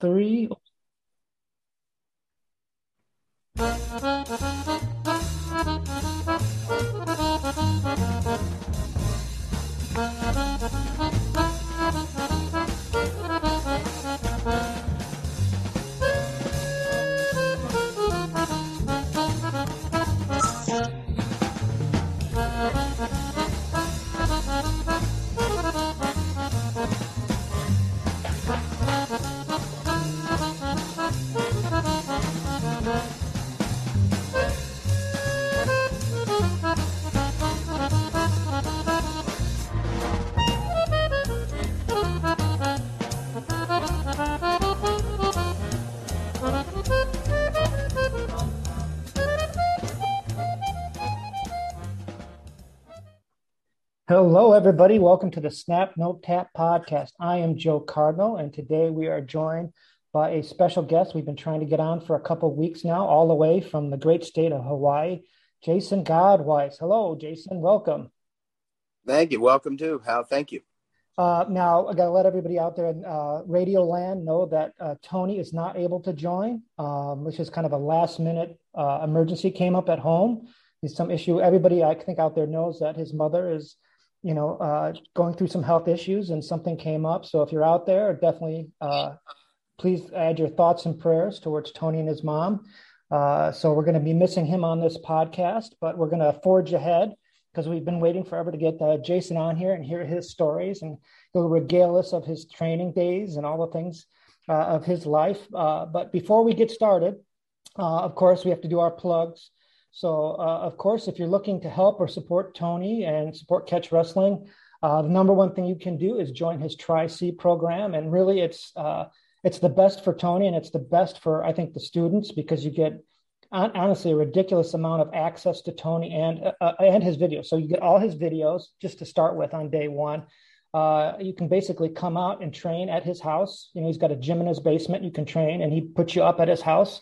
three. Hello, everybody. Welcome to the Snap No Tap podcast. I am Joe Cardinal, and today we are joined by a special guest we've been trying to get on for a couple weeks now, all the way from the great state of Hawaii, Jason Godwise. Hello, Jason. Welcome. Thank you. Welcome to How? Thank you. Uh, now, I got to let everybody out there in uh, Radio Land know that uh, Tony is not able to join, um, which is kind of a last minute uh, emergency came up at home. There's some issue. Everybody, I think, out there knows that his mother is you know, uh, going through some health issues and something came up. So if you're out there, definitely uh, please add your thoughts and prayers towards Tony and his mom. Uh, so we're going to be missing him on this podcast, but we're going to forge ahead because we've been waiting forever to get uh, Jason on here and hear his stories, and he'll regale us of his training days and all the things uh, of his life. Uh, but before we get started, of course, we have to do our plugs. So, uh, of course, if you're looking to help or support Tony and support Catch Wrestling, uh, the number one thing you can do is join his Tri C program. And really, it's uh, it's the best for Tony, and it's the best for I think the students because you get honestly a ridiculous amount of access to Tony and uh, uh, and his videos. So you get all his videos just to start with on day one. Uh, you can basically come out and train at his house. You know, he's got a gym in his basement. You can train, and he puts you up at his house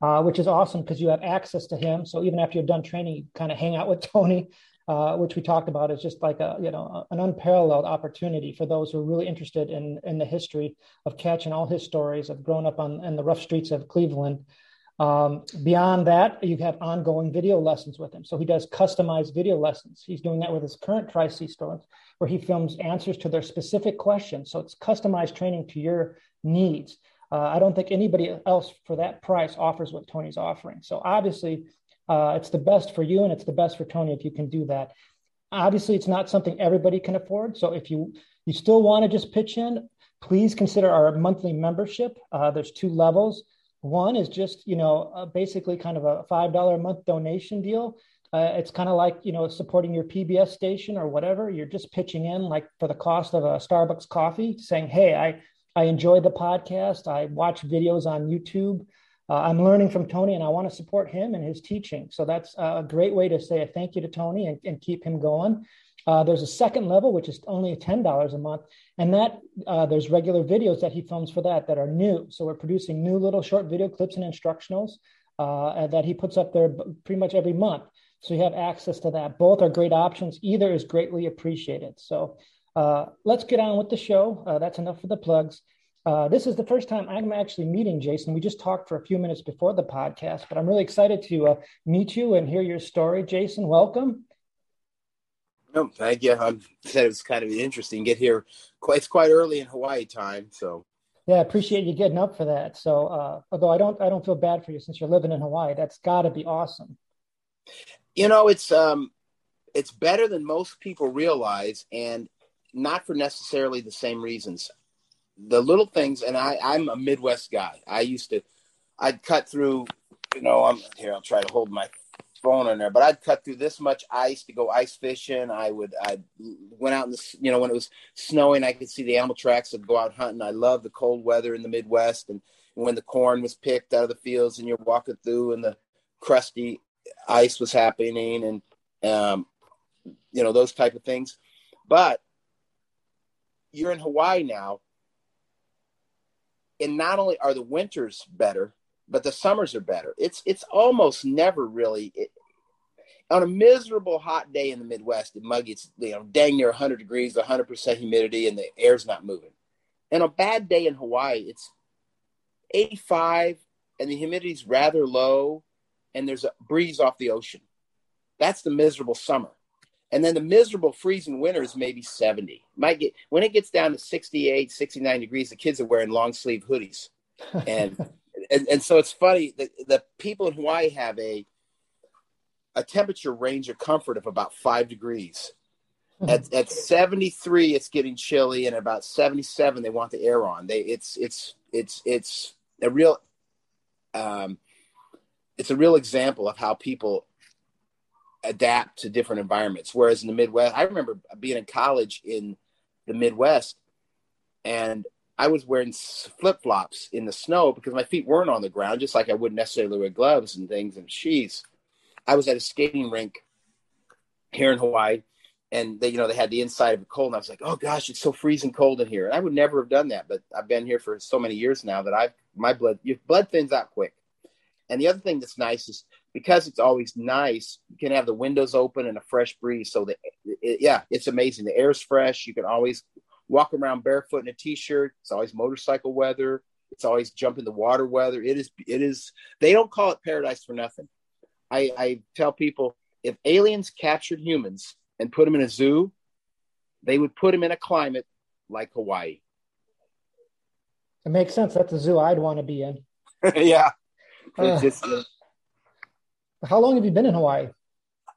uh, which is awesome because you have access to him. So even after you're done training, you kind of hang out with Tony, uh, which we talked about is just like a you know an unparalleled opportunity for those who are really interested in in the history of catch and all his stories of growing up on in the rough streets of Cleveland. Um, beyond that, you have ongoing video lessons with him. So he does customized video lessons. He's doing that with his current Tri C stores, where he films answers to their specific questions. So it's customized training to your needs. Uh, I don't think anybody else for that price offers what Tony's offering. So obviously, uh, it's the best for you and it's the best for Tony if you can do that. Obviously, it's not something everybody can afford. So if you you still want to just pitch in, please consider our monthly membership. Uh, there's two levels. One is just you know uh, basically kind of a five dollar a month donation deal. Uh, it's kind of like you know supporting your PBS station or whatever. You're just pitching in like for the cost of a Starbucks coffee, saying, "Hey, I I enjoy the podcast. I watch videos on YouTube. Uh, I'm learning from Tony and I want to support him and his teaching. So that's a great way to say a thank you to Tony and, and keep him going. Uh, there's a second level, which is only $10 a month. And that uh, there's regular videos that he films for that that are new. So we're producing new little short video clips and instructionals uh, that he puts up there pretty much every month. So you have access to that. Both are great options. Either is greatly appreciated. So uh, let's get on with the show. Uh, that's enough for the plugs. Uh, this is the first time I'm actually meeting Jason. We just talked for a few minutes before the podcast, but I'm really excited to uh, meet you and hear your story. Jason, welcome. Oh, thank you. I said it was kind of interesting. Get here, quite, it's quite early in Hawaii time, so yeah, I appreciate you getting up for that. So, uh, although I don't, I don't feel bad for you since you're living in Hawaii. That's got to be awesome. You know, it's um, it's better than most people realize, and not for necessarily the same reasons. The little things, and I, I'm a Midwest guy. I used to, I'd cut through, you know, I'm here. I'll try to hold my phone in there, but I'd cut through this much ice to go ice fishing. I would, I went out in the, you know, when it was snowing, I could see the animal tracks. I'd go out hunting. I love the cold weather in the Midwest, and when the corn was picked out of the fields, and you're walking through, and the crusty ice was happening, and um, you know those type of things. But you're in Hawaii now, and not only are the winters better, but the summers are better. It's it's almost never really it, on a miserable hot day in the Midwest and muggy. It's you know dang near 100 degrees, 100 percent humidity, and the air's not moving. And a bad day in Hawaii, it's 85 and the humidity's rather low and there's a breeze off the ocean. That's the miserable summer. And then the miserable freezing winter is maybe 70. Might get when it gets down to 68, 69 degrees, the kids are wearing long sleeve hoodies. And and, and so it's funny that the people in Hawaii have a a temperature range of comfort of about five degrees. At, at 73, it's getting chilly, and about 77, they want the air on. They it's it's it's it's a real um, it's a real example of how people adapt to different environments. Whereas in the Midwest, I remember being in college in the Midwest, and I was wearing flip flops in the snow because my feet weren't on the ground, just like I wouldn't necessarily wear gloves and things and shoes. I was at a skating rink here in Hawaii, and they, you know, they had the inside of a cold, and I was like, "Oh gosh, it's so freezing cold in here." And I would never have done that, but I've been here for so many years now that I've my blood your blood thins out quick. And the other thing that's nice is because it's always nice, you can have the windows open and a fresh breeze. So that, it, yeah, it's amazing. The air's fresh. You can always walk around barefoot in a t-shirt. It's always motorcycle weather. It's always jumping the water weather. It is. It is. They don't call it paradise for nothing. I, I tell people if aliens captured humans and put them in a zoo, they would put them in a climate like Hawaii. It makes sense. That's a zoo I'd want to be in. yeah. Uh, just, uh, how long have you been in Hawaii?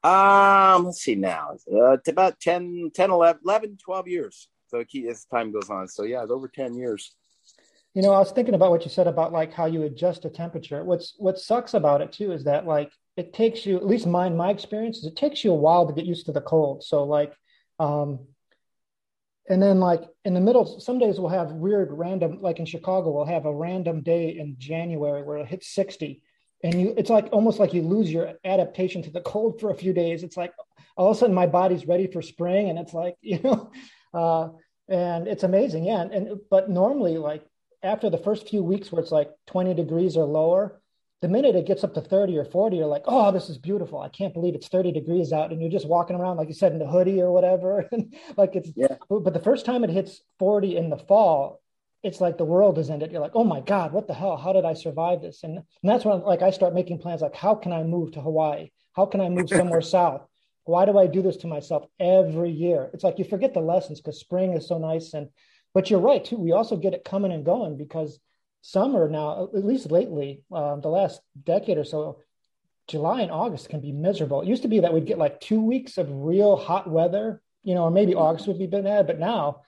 Um, let's see now. Uh, it's about 10, 10 11, 11, 12 years. So as time goes on. So yeah, it's over 10 years. You know, I was thinking about what you said about like how you adjust to temperature. What's what sucks about it too is that like it takes you, at least mine, my experience is it takes you a while to get used to the cold. So like um and then like in the middle some days we'll have weird random like in chicago we'll have a random day in january where it hits 60 and you it's like almost like you lose your adaptation to the cold for a few days. It's like all of a sudden my body's ready for spring and it's like you know uh, and it's amazing. Yeah and, and but normally like after the first few weeks where it's like 20 degrees or lower the minute it gets up to 30 or 40 you're like oh this is beautiful. I can't believe it's 30 degrees out and you're just walking around like you said in the hoodie or whatever. And like it's yeah. but the first time it hits 40 in the fall it's like the world is ended. You're like oh my god what the hell? How did i survive this? And, and that's when like i start making plans like how can i move to hawaii? How can i move somewhere south? Why do i do this to myself every year? It's like you forget the lessons because spring is so nice. And but you're right too. We also get it coming and going because summer now, at least lately, um, the last decade or so, July and August can be miserable. It used to be that we'd get like two weeks of real hot weather, you know, or maybe August would be bad, but now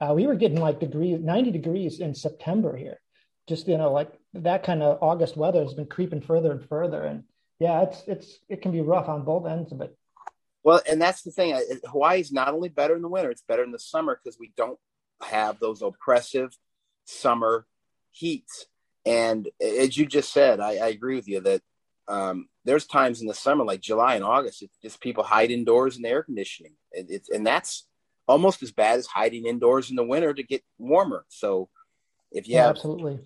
uh, we were getting like degrees, 90 degrees in September here. Just, you know, like that kind of August weather has been creeping further and further. And yeah, it's, it's, it can be rough on both ends of it. Well, and that's the thing. Hawaii is not only better in the winter, it's better in the summer because we don't have those oppressive summer heats. And as you just said, I, I agree with you that um, there's times in the summer, like July and August, it's just people hide indoors in the air conditioning. And, it's, and that's almost as bad as hiding indoors in the winter to get warmer. So if you yeah, have absolutely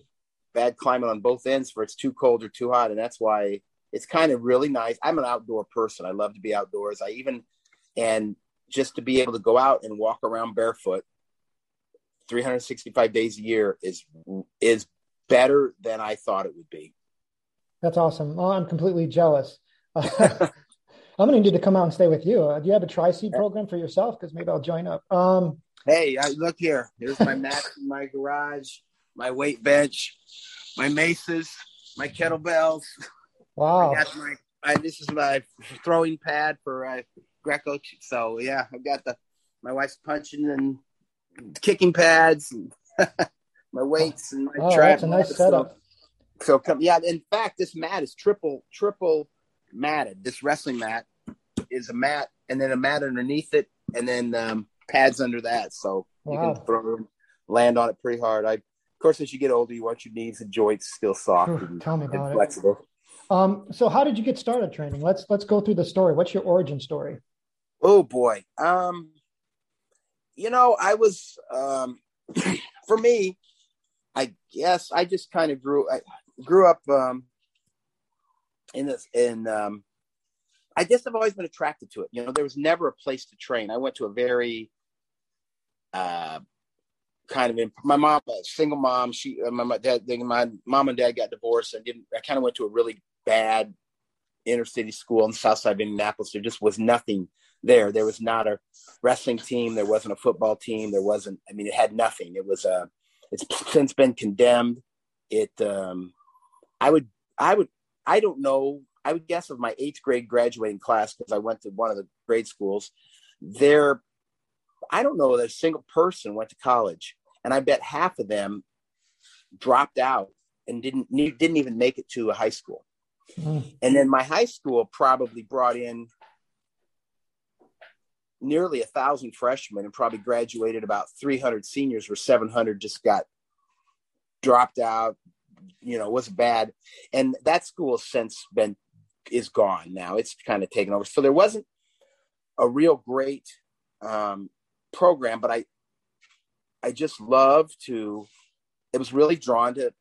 bad climate on both ends for it's too cold or too hot, and that's why it's kind of really nice. I'm an outdoor person. I love to be outdoors. I even and just to be able to go out and walk around barefoot 365 days a year is is better than I thought it would be. That's awesome. Well, I'm completely jealous. I'm going to need to come out and stay with you. Uh, do you have a Tri C program for yourself? Because maybe I'll join up. Um, hey, I, look here. Here's my mat in my garage, my weight bench, my maces, my kettlebells. Wow. I got my, I, this is my throwing pad for uh, Greco. So yeah, I've got the my wife's punching and kicking pads, and my weights, and my oh. That's a nice setup. So, so come, yeah. In fact, this mat is triple triple matted. This wrestling mat is a mat, and then a mat underneath it, and then um, pads under that. So wow. you can throw land on it pretty hard. I, of course, as you get older, you want your knees and joints still soft and, Tell me about and flexible. It. Um, so how did you get started training? Let's let's go through the story. What's your origin story? Oh boy. Um, you know, I was um, for me, I guess I just kind of grew I grew up um, in this in um, I guess I've always been attracted to it. You know, there was never a place to train. I went to a very uh, kind of in my mom, a single mom. She, uh, my, my dad, my mom and dad got divorced, and didn't. I kind of went to a really bad inner city school on the south side of Indianapolis. There just was nothing there. There was not a wrestling team. There wasn't a football team. There wasn't. I mean, it had nothing. It was a. Uh, it's since been condemned. It. Um, I would. I would. I don't know. I would guess of my eighth grade graduating class because I went to one of the grade schools. There, I don't know that a single person went to college, and I bet half of them dropped out and didn't didn't even make it to a high school. Mm. And then my high school probably brought in nearly a thousand freshmen and probably graduated about 300 seniors where 700 just got dropped out you know was bad and that school has since been is gone now it's kind of taken over so there wasn't a real great um, program but i i just love to it was really drawn to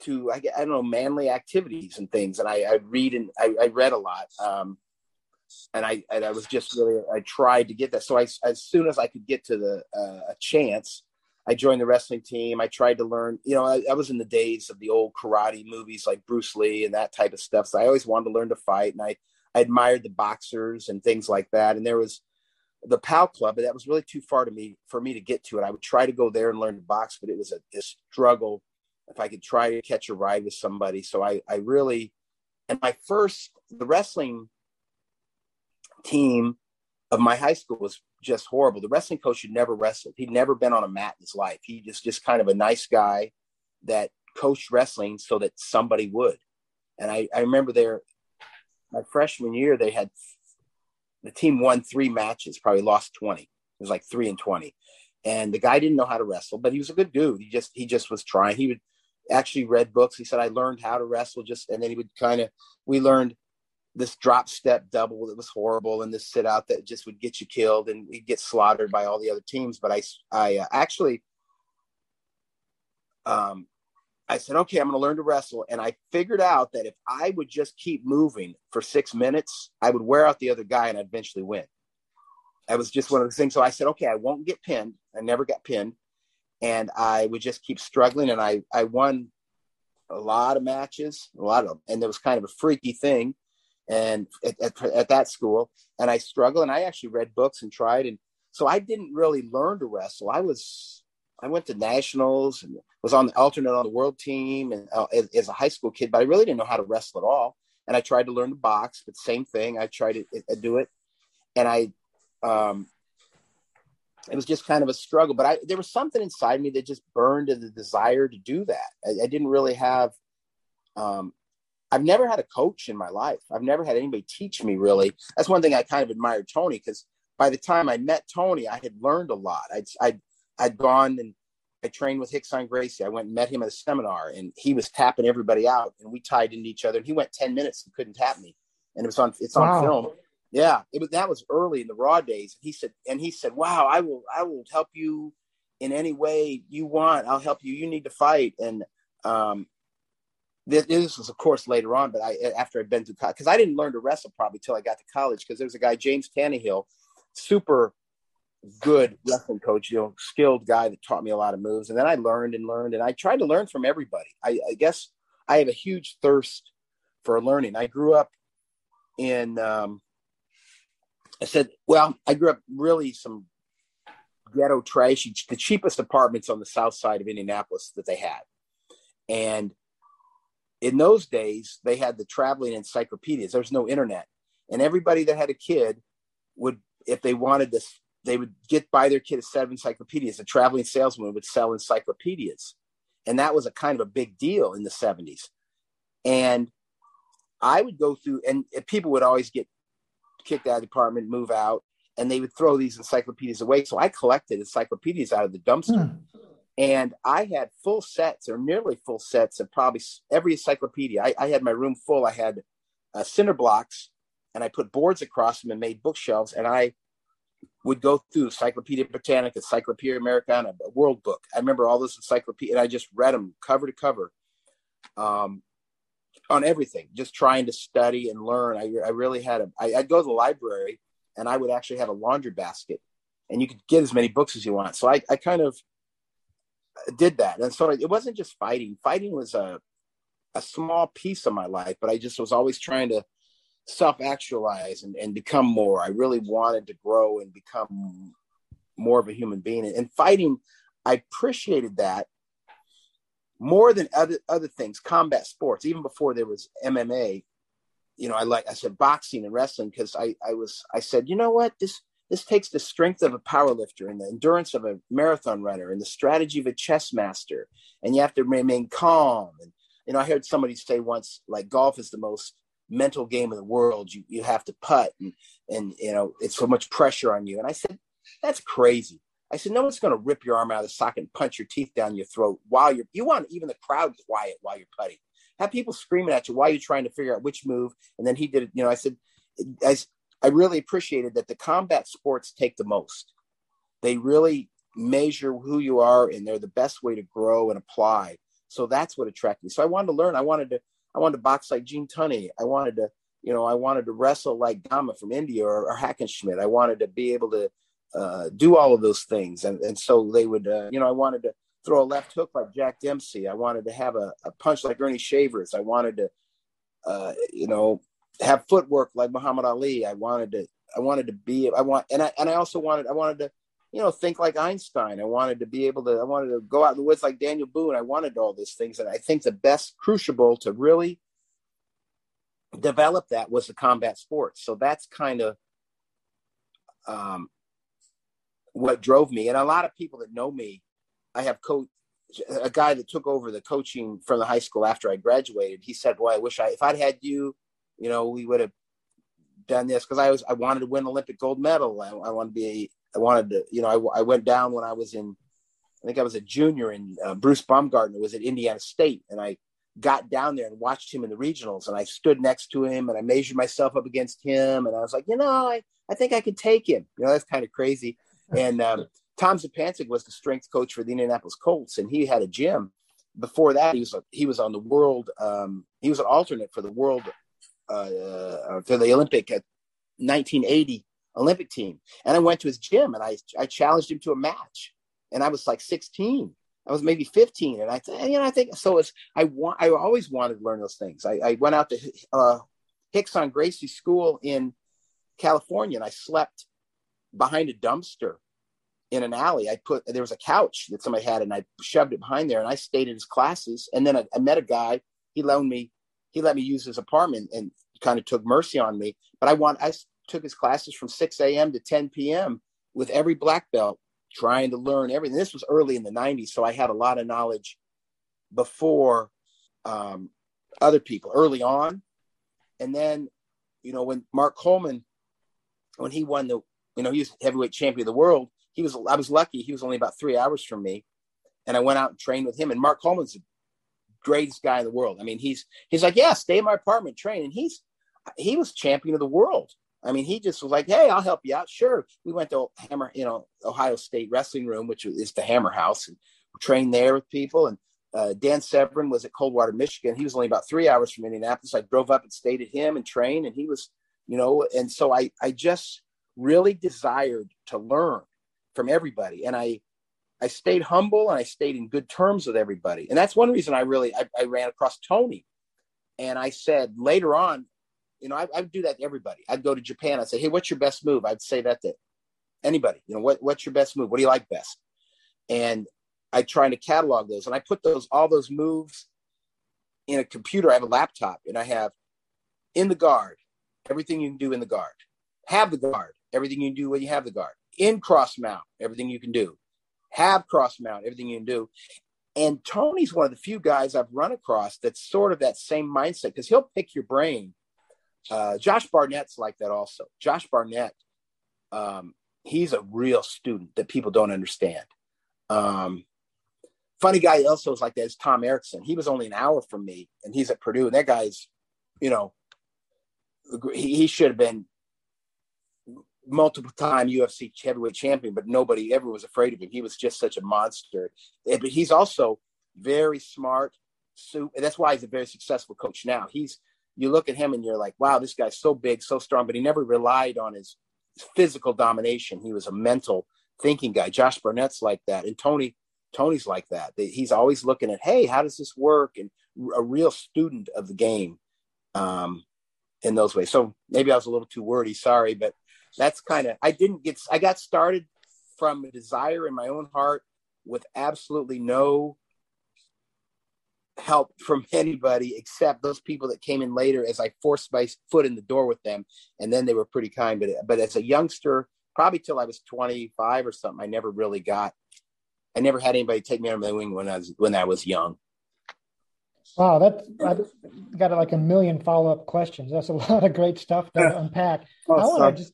to I, I don't know manly activities and things and i i read and i, I read a lot um, and I and I was just really I tried to get that. So I as soon as I could get to the uh, a chance, I joined the wrestling team. I tried to learn. You know, I, I, was in the days of the old karate movies like Bruce Lee and that type of stuff. So I always wanted to learn to fight, and I I admired the boxers and things like that. And there was the PAL Club, but that was really too far to me for me to get to it. I would try to go there and learn to box, but it was a, a struggle if I could try to catch a ride with somebody. So I I really and my first the wrestling team of my high school was just horrible. The wrestling coach had never wrestled. He'd never been on a mat in his life. He just just kind of a nice guy that coached wrestling so that somebody would. And I, I remember there my freshman year they had the team won three matches, probably lost 20. It was like three and 20. And the guy didn't know how to wrestle, but he was a good dude. He just he just was trying. He would actually read books. He said, I learned how to wrestle just and then he would kind of we learned this drop step double that was horrible and this sit out that just would get you killed and you get slaughtered by all the other teams. But i i uh, actually um i said okay i'm going to learn to wrestle. And i figured out that if i would just keep moving for six minutes i would wear out the other guy and i'd eventually win. That was just one of the things. So i said okay i won't get pinned. I never got pinned. And i would just keep struggling. And i i won a lot of matches a lot of them. and it was kind of a freaky thing and at, at, at, that school and i struggled and i actually read books and tried and so i didn't really learn to wrestle. I was i went to nationals and was on the alternate on the world team and uh, as, as, a high school kid but i really didn't know how to wrestle at all. And i tried to learn to box but same thing i tried to uh, do it. And i um it was just kind of a struggle but i there was something inside me that just burned the desire to do that. I, I didn't really have um I've never had a coach in my life. I've never had anybody teach me really. That's one thing I kind of admired Tony because by the time I met Tony, I had learned a lot. I'd, I'd, I'd gone and I trained with Rickson Gracie. I went and met him at a seminar and he was tapping everybody out and we tied into each other and he went 10 minutes and couldn't tap me. And it was on, it's on wow. film. Yeah. It was, that was early in the raw days. He said, and he said, wow, I will, I will help you in any way you want. I'll help you. You need to fight. And, um, this, this was of course later on, but I after I'd been to college because I didn't learn to wrestle probably till I got to college because there was a guy James Tannehill, super good wrestling coach, you know, skilled guy that taught me a lot of moves, and then I learned and learned, and I tried to learn from everybody. I, I guess I have a huge thirst for learning. I grew up in, um, I said, well, I grew up really some ghetto trash, the cheapest apartments on the south side of Indianapolis that they had, and in those days they had the traveling encyclopedias. There was no internet. And everybody that had a kid would if they wanted this they would get by their kid a set of encyclopedias. A traveling salesman would sell encyclopedias. And that was a kind of a big deal in the 70s and i would go through and people would always get kicked out of the apartment move out and they would throw these encyclopedias away. So i collected encyclopedias out of the dumpster. Hmm. And I had full sets or nearly full sets of probably every encyclopedia. I, I had my room full. I had uh, cinder blocks and I put boards across them and made bookshelves. And I would go through Encyclopedia Britannica, Encyclopedia Americana, World Book. I remember all those encyclopedias and I just read them cover to cover um, on everything, just trying to study and learn. I, I really had a, I, I'd go to the library and I would actually have a laundry basket and you could get as many books as you want. So I, I kind of did that. And so it wasn't just fighting. Fighting was a, a small piece of my life, but I just was always trying to self actualize and, and become more. I really wanted to grow and become more of a human being. And fighting, I appreciated that more than other other things, combat sports, even before there was MMA. You know, I like I said boxing and wrestling because I I was I said, you know what, this this takes the strength of a power lifter and the endurance of a marathon runner and the strategy of a chess master, and you have to remain calm. And you know, I heard somebody say once, like golf is the most mental game in the world. You you have to putt and and you know it's so much pressure on you. And I said, that's crazy. I said, no one's going to rip your arm out of the socket and punch your teeth down your throat while you're, you want even the crowd quiet while you're putting. Have people screaming at you while you're trying to figure out which move. And then he did it. You know, I said, I, I really appreciated that the combat sports take the most. They really measure who you are and they're the best way to grow and apply. So that's what attracted me. So I wanted to learn. I wanted to, I wanted to box like Gene Tunney. I wanted to, you know, I wanted to wrestle like Gama from India or, or Hackenschmidt. I wanted to be able to uh, do all of those things. And, and so they would, uh, you know, I wanted to throw a left hook like Jack Dempsey. I wanted to have a, a punch like Ernie Shavers. I wanted to, uh, you know, have footwork like Muhammad Ali. I wanted to, I wanted to be, I want, and I, and I also wanted, I wanted to, you know, think like Einstein. I wanted to be able to, I wanted to go out in the woods like Daniel Boone. I wanted all these things. And I think the best crucible to really develop that was the combat sports. So that's kind of, um, what drove me. And a lot of people that know me, I have coach a guy that took over the coaching from the high school after I graduated. He said, "Boy, I wish I if I'd had you, you know, we would have done this because I was I wanted to win Olympic gold medal. I, I wanted to be I wanted to, you know, I, I went down when I was in, I think I was a junior, and uh, Bruce Baumgartner was at Indiana State, and I got down there and watched him in the regionals, and I stood next to him and I measured myself up against him, and I was like, you know, I I think I could take him. You know, that's kind of crazy. And um, Tom Zupancic was the strength coach for the Indianapolis Colts, and he had a gym. Before that, he was he was on the world. Um, he was an alternate for the world uh, uh, for the Olympic at 1980 Olympic team. And I went to his gym and I I challenged him to a match, and I was like 16. I was maybe 15, and I you know I think so. It's I want I always wanted to learn those things. I, I went out to uh, Rickson Gracie School in California, and I slept behind a dumpster in an alley. I put there was a couch that somebody had, and I shoved it behind there, and I stayed in his classes. And then I, I met a guy. He loaned me. He let me use his apartment and kind of took mercy on me. But I want I took his classes from 6 a.m. to 10 p.m. with every black belt, trying to learn everything. This was early in the 90s, so I had a lot of knowledge before um, other people early on. And then, you know, when Mark Coleman, when he won the you know, he was heavyweight champion of the world. He was, I was lucky. He was only about three hours from me. And I went out and trained with him. And Mark Coleman's the greatest guy in the world. I mean, he's, he's like, yeah, stay in my apartment, train. And he's, he was champion of the world. I mean, he just was like, "Hey, I'll help you out." Sure. We went to Hammer, you know, Ohio State Wrestling Room, which is the Hammer House, and trained there with people. And uh, Dan Severn was at Coldwater, Michigan. He was only about three hours from Indianapolis. I drove up and stayed at him and trained, and he was, you know, and so I, I just really desired to learn from everybody. And I, I stayed humble and I stayed in good terms with everybody. And that's one reason I really, I, I ran across Tony. And I said later on, you know, I, I do that to everybody. I'd go to Japan. I'd say, Hey, what's your best move? I'd say that to anybody, you know, what, what's your best move? What do you like best? And I try to catalog those and I put those, all those moves in a computer. I have a laptop and I have in the guard, everything you can do in the guard, have the guard, everything you do when you have the guard. In cross mount, everything you can do. Have cross mount, everything you can do. And Tony's one of the few guys I've run across that's sort of that same mindset because he'll pick your brain. Uh, Josh Barnett's like that also. Josh Barnett, um, he's a real student that people don't understand. Um, funny guy also is like that is Tom Erikson. He was only an hour from me, and he's at Purdue. And that guy's, you know, he, he should have been multiple time UFC heavyweight champion, but nobody ever was afraid of him. He was just such a monster. But he's also very smart. So that's why he's a very successful coach now. He's you look at him and you're like, wow, this guy's so big, so strong, but he never relied on his physical domination. He was a mental thinking guy. Josh Barnett's like that, and Tony Tony's like that. He's always looking at, hey, how does this work? And a real student of the game um, in those ways. So maybe I was a little too wordy. Sorry, but that's kind of I didn't get. I got started from a desire in my own heart with absolutely no help from anybody except those people that came in later as I forced my foot in the door with them. And then they were pretty kind. But, but as a youngster, probably till I was 25 or something, I never really got, I never had anybody take me under the wing when I was, when I was young. Wow, That's, I've got like a million follow up questions. That's a lot of great stuff to unpack. oh, I want to just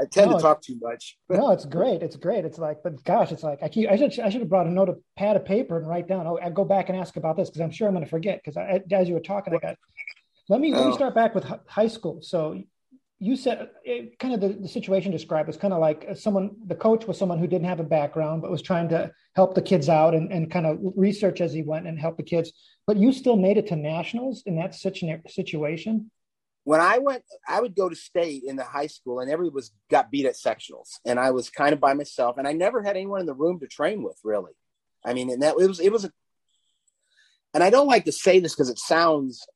I tend no, to talk too much. no, it's great. It's great. It's like, but gosh, it's like I keep. I should. I should have brought a note of pad of paper and write down. Oh, I go back and ask about this because I'm sure I'm going to forget. Because as you were talking, I got. Let me oh. let me start back with high school. So you said it, kind of the, the situation described was kind of like uh, someone the coach was someone who didn't have a background but was trying to help the kids out and, and kind of research as he went and help the kids but you still made it to nationals in that such a situation when I went, I would go to state in the high school, and everybody was got beat at sectionals, and I was kind of by myself, and I never had anyone in the room to train with, really. I mean, and that it was it was a, and I don't like to say this because it sounds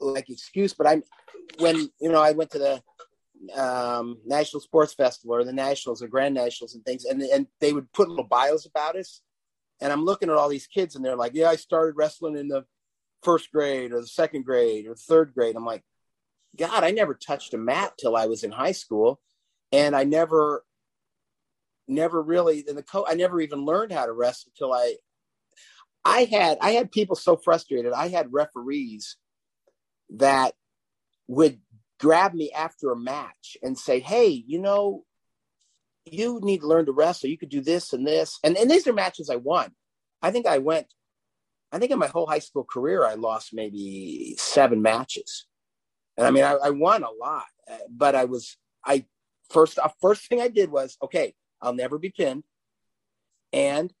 like excuse, but I'm when you know I went to the um, National Sports Festival or the Nationals or Grand Nationals and things, and and they would put little bios about us, and I'm looking at all these kids, and they're like, "Yeah, I started wrestling in the first grade or the second grade or third grade." I'm like, God, I never touched a mat till I was in high school, and I never, never really in the coach. I never even learned how to wrestle until I, I had I had people so frustrated. I had referees that would grab me after a match and say, "Hey, you know, you need to learn to wrestle. You could do this and this." And and these are matches I won. I think I went. I think in my whole high school career, I lost maybe seven matches and I mean, I, I won a lot, uh, but I was, I first, uh, first thing I did was, okay, I'll never be pinned and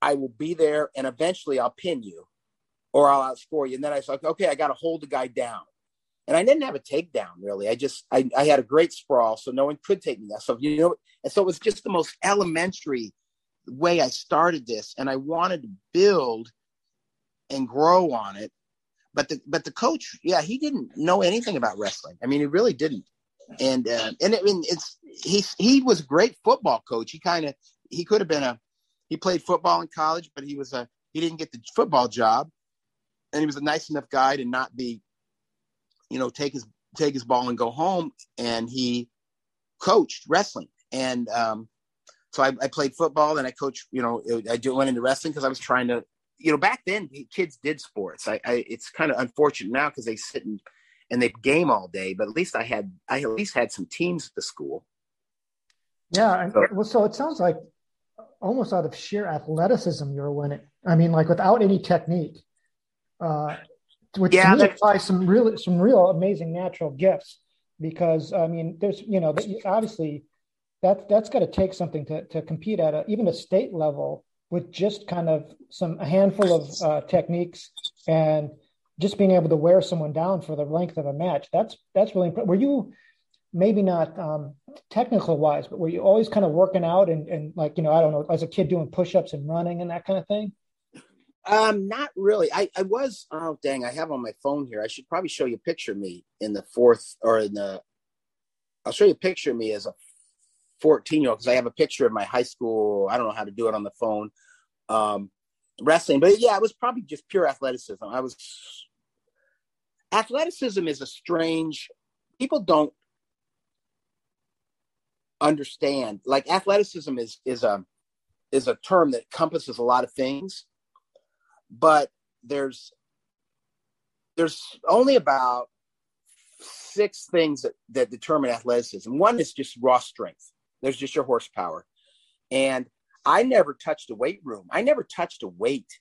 I will be there and eventually I'll pin you or I'll outscore you. And then I thought, okay, I got to hold the guy down. And I didn't have a takedown really. I just, I, I had a great sprawl, so no one could take me down. So, you know, and so it was just the most elementary way I started this. And I wanted to build and grow on it but the but the coach, yeah, he didn't know anything about wrestling. I mean, he really didn't. And uh, and I mean, it's he he was a great football coach. He kind of he could have been a he played football in college, but he was a he didn't get the football job, and he was a nice enough guy to not be, you know, take his take his ball and go home. And he coached wrestling, and um, so I, I played football and I coached. You know, I went into wrestling because I was trying to you know, back then kids did sports. I, I it's kind of unfortunate now because they sit and and they game all day. But at least I had I at least had some teams at the school. Yeah, so, well, so it sounds like almost out of sheer athleticism you're winning. I mean, like without any technique, uh, which yeah, to implies some really some real amazing natural gifts. Because I mean, there's you know obviously that that's got to take something to to compete at a, even a state level with just kind of some a handful of uh, techniques and just being able to wear someone down for the length of a match. That's that's really important. Were you maybe not um, technical wise, but were you always kind of working out and, and like you know I don't know as a kid doing push ups and running and that kind of thing? Um, not really. I, I was. Oh dang! I have on my phone here. I should probably show you a picture of me in the fourth or in the. I'll show you a picture of me as a 14 year old because I have a picture of my high school. I don't know how to do it on the phone. Um, wrestling, but yeah, it was probably just pure athleticism. I was athleticism is a strange. People don't understand. Like athleticism is is a is a term that encompasses a lot of things, but there's there's only about six things that, that determine athleticism. One is just raw strength. There's just your horsepower. And I never touched a weight room. I never touched a weight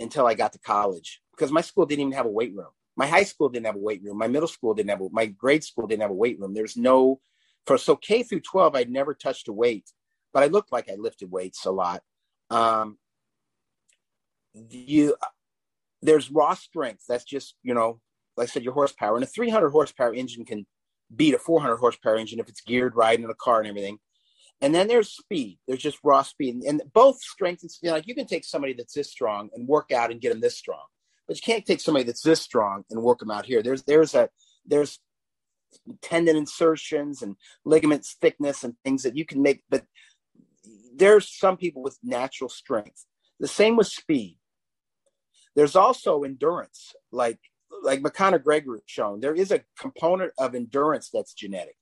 until I got to college because my school didn't even have a weight room. My high school didn't have a weight room. My middle school didn't have a, my grade school didn't have a weight room. There's no for so K through 12, I'd never touched a weight, but I looked like I lifted weights a lot. Um, you there's raw strength. That's just, you know, like I said, your horsepower. And a 300 horsepower engine can beat a 400 horsepower engine if it's geared right in a car and everything And then there's speed. There's just raw speed. And both strength and speed. Like you can take somebody that's this strong and work out and get them this strong, but you can't take somebody that's this strong and work them out here. There's there's a there's tendon insertions and ligaments thickness and things that you can make. But there's some people with natural strength. The same with speed. There's also endurance, like like McConnor-Gregor shown. There is a component of endurance that's genetic.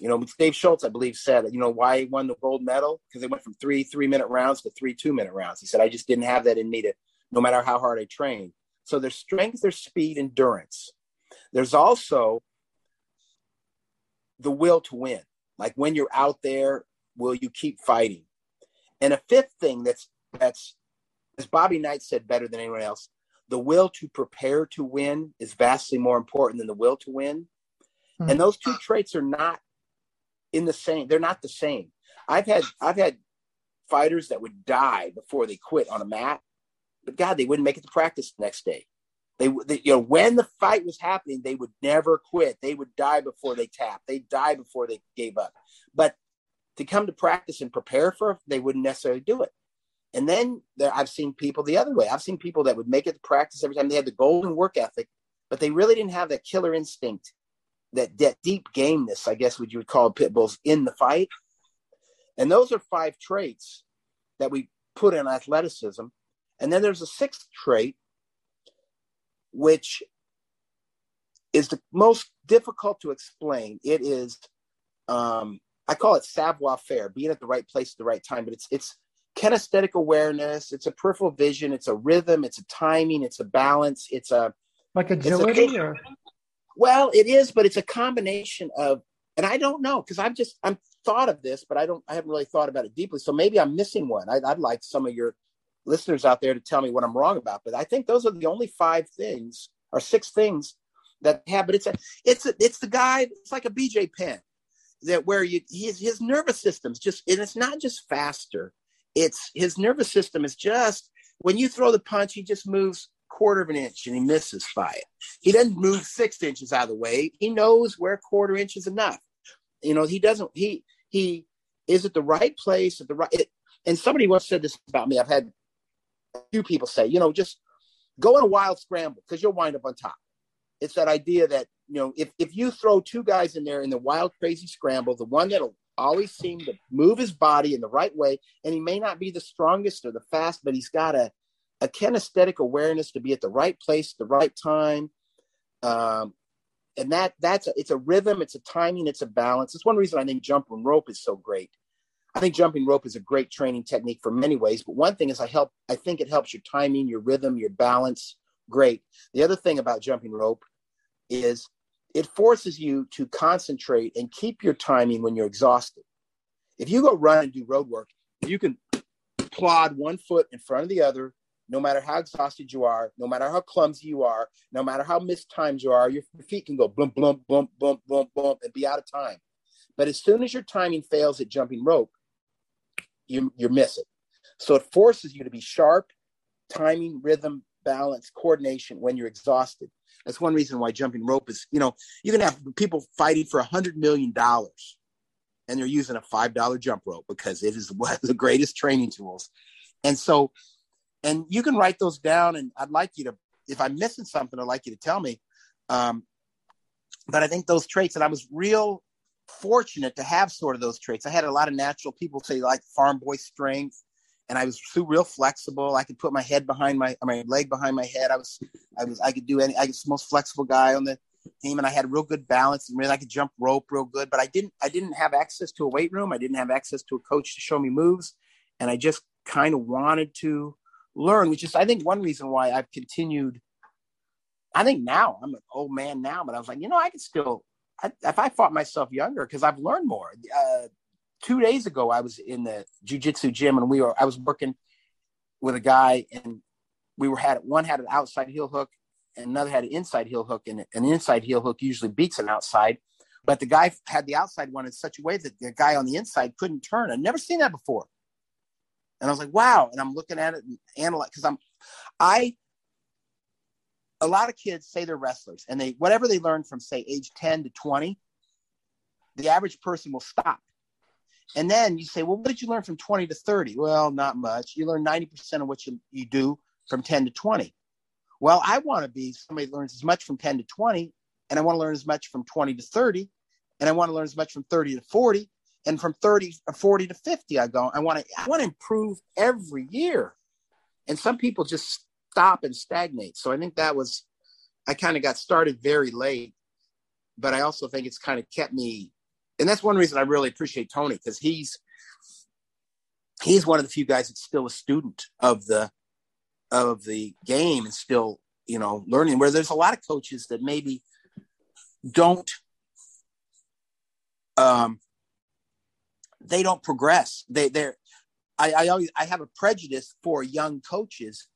You know, Dave Schultz, I believe, said, you know, why he won the gold medal because they went from three three minute rounds to three two minute rounds. He said, I just didn't have that in me to, no matter how hard I trained. So there's strength, there's speed, endurance. There's also the will to win. Like when you're out there, will you keep fighting? And a fifth thing that's that's as Bobby Knight said better than anyone else, the will to prepare to win is vastly more important than the will to win. Mm-hmm. And those two traits are not in the same, they're not the same. I've had I've had fighters that would die before they quit on a mat, but God, they wouldn't make it to practice the next day. They, they, you know, when the fight was happening, they would never quit. They would die before they tapped. They die before they gave up. But to come to practice and prepare for it, they wouldn't necessarily do it. And then there, I've seen people the other way. I've seen people that would make it to practice every time they had the golden work ethic, but they really didn't have that killer instinct, that, that deep gameness, I guess, what you would call pit bulls in the fight. And those are five traits that we put in athleticism. And then there's a sixth trait which is the most difficult to explain. It is, um, I call it savoir faire, being at the right place at the right time. But it's it's kinesthetic awareness. It's a peripheral vision. It's a rhythm. It's a timing. It's a balance. It's a like agility a, or well, it is, but it's a combination of, and I don't know because I've just I'm thought of this, but I don't I haven't really thought about it deeply. So maybe I'm missing one. I, I'd like some of your listeners out there to tell me what I'm wrong about. But I think those are the only five things or six things that have. But it's a it's a, it's the guy. It's like a BJ Penn that where you his his nervous system's just and it's not just faster. It's his nervous system is just when you throw the punch, he just moves quarter of an inch and he misses by it. He doesn't move six inches out of the way. He knows where a quarter inch is enough. You know, he doesn't. He he is at the right place at the right. It, and somebody once said this about me. I've had a few people say, you know, just go in a wild scramble because you'll wind up on top. It's that idea that, you know, if, if you throw two guys in there in the wild, crazy scramble, the one that'll always seem to move his body in the right way, and he may not be the strongest or the fast, but he's got a, a kinesthetic awareness to be at the right place the right time. Um, and that that's a, it's a rhythm, it's a timing, it's a balance. It's one reason I think jumping rope is so great I think jumping rope is a great training technique for many ways, but one thing is I help I think it helps your timing, your rhythm, your balance. Great. The other thing about jumping rope is it forces you to concentrate and keep your timing when you're exhausted. If you go run and do road work, you can plod one foot in front of the other, no matter how exhausted you are, no matter how clumsy you are, no matter how mistimed you are, your feet can go boom, boom, boom, boom, boom, boom, and be out of time. But as soon as your timing fails at jumping rope, you you miss it. So it forces you to be sharp, timing, rhythm, balance, coordination when you're exhausted. That's one reason why jumping rope is, you know, you can have people fighting for a hundred million dollars and they're using a five dollar jump rope because it is one of the greatest training tools. And so, and you can write those down. And I'd like you to, if I'm missing something, I'd like you to tell me. Um, but I think those traits, and I was real fortunate to have sort of those traits. I had a lot of natural people say like farm boy strength, and I was real flexible. I could put my head behind my my leg behind my head. I was I was I could do any. I was the most flexible guy on the team, and I had real good balance and really I could jump rope real good. But I didn't I didn't have access to a weight room. I didn't have access to a coach to show me moves, and I just kind of wanted to learn, which is I think one reason why I've continued. I think now I'm an old man now, but I was like, you know, I can still I, if I fought myself younger, because I've learned more. Uh, two days ago, I was in the jujitsu gym and we were, I was working with a guy and we were had, one had an outside heel hook and another had an inside heel hook and an inside heel hook usually beats an outside. But the guy had the outside one in such a way that the guy on the inside couldn't turn. I'd never seen that before. And I was like, wow. And I'm looking at it and analyze because I'm, I a lot of kids say they're wrestlers and they whatever they learn from say age 10 to 20 the average person will stop And then you say, well, what did you learn from 20 to 30? Well, not much. You learn 90% of what you, you do from 10 to 20. Well, I want to be somebody that learns as much from 10 to 20, and I want to learn as much from 20 to 30, and I want to learn as much from 30 to 40, and from 30 or 40 to 50 i go i want to i want to improve every year. And some people just stop and stagnate. So i think that was i kind of got started very late but i also think it's kind of kept me and that's one reason i really appreciate tony because he's he's one of the few guys that's still a student of the of the game and still you know learning where there's a lot of coaches that maybe don't um they don't progress. They they're I, I always I have a prejudice for young coaches,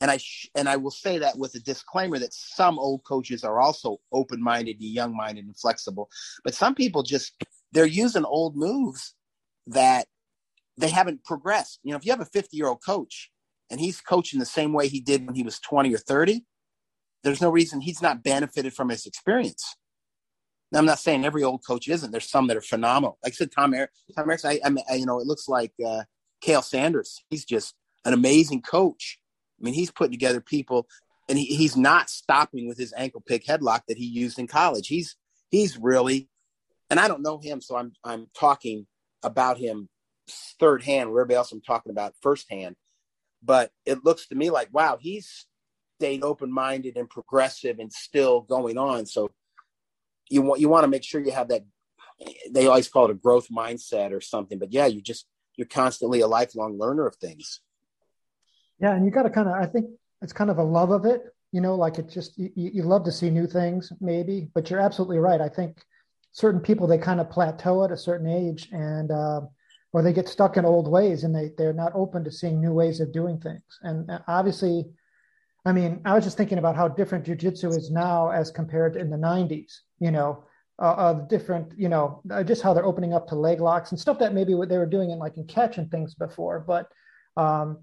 and I sh- and I will say that with a disclaimer that some old coaches are also open minded and young minded and flexible, but some people just they're using old moves that they haven't progressed. You know, if you have a 50 year old coach and he's coaching the same way he did when he was 20 or 30, there's no reason he's not benefited from his experience. Now, I'm not saying every old coach isn't. There's some that are phenomenal. Like I said, Tom Eric, Tom Erikson, I, I, you know, it looks like uh, Cael Sanderson. He's just an amazing coach. I mean, he's putting together people, and he, he's not stopping with his ankle pick headlock that he used in college. He's he's really, and I don't know him, so I'm I'm talking about him third hand. Where everybody else I'm talking about first hand. But it looks to me like wow, he's stayed open minded and progressive and still going on. So you want you want to make sure you have that they always call it a growth mindset or something but yeah you just you're constantly a lifelong learner of things. Yeah and you got to kind of i think it's kind of a love of it you know like it just you, you love to see new things maybe but you're absolutely right. I think certain people they kind of plateau at a certain age and uh, or they get stuck in old ways and they they're not open to seeing new ways of doing things. And uh, obviously I mean, I was just thinking about how different jujitsu is now as compared to in the 90s, you know, uh, of different, you know, uh, just how they're opening up to leg locks and stuff that maybe what they were doing in like in catch and things before. But um,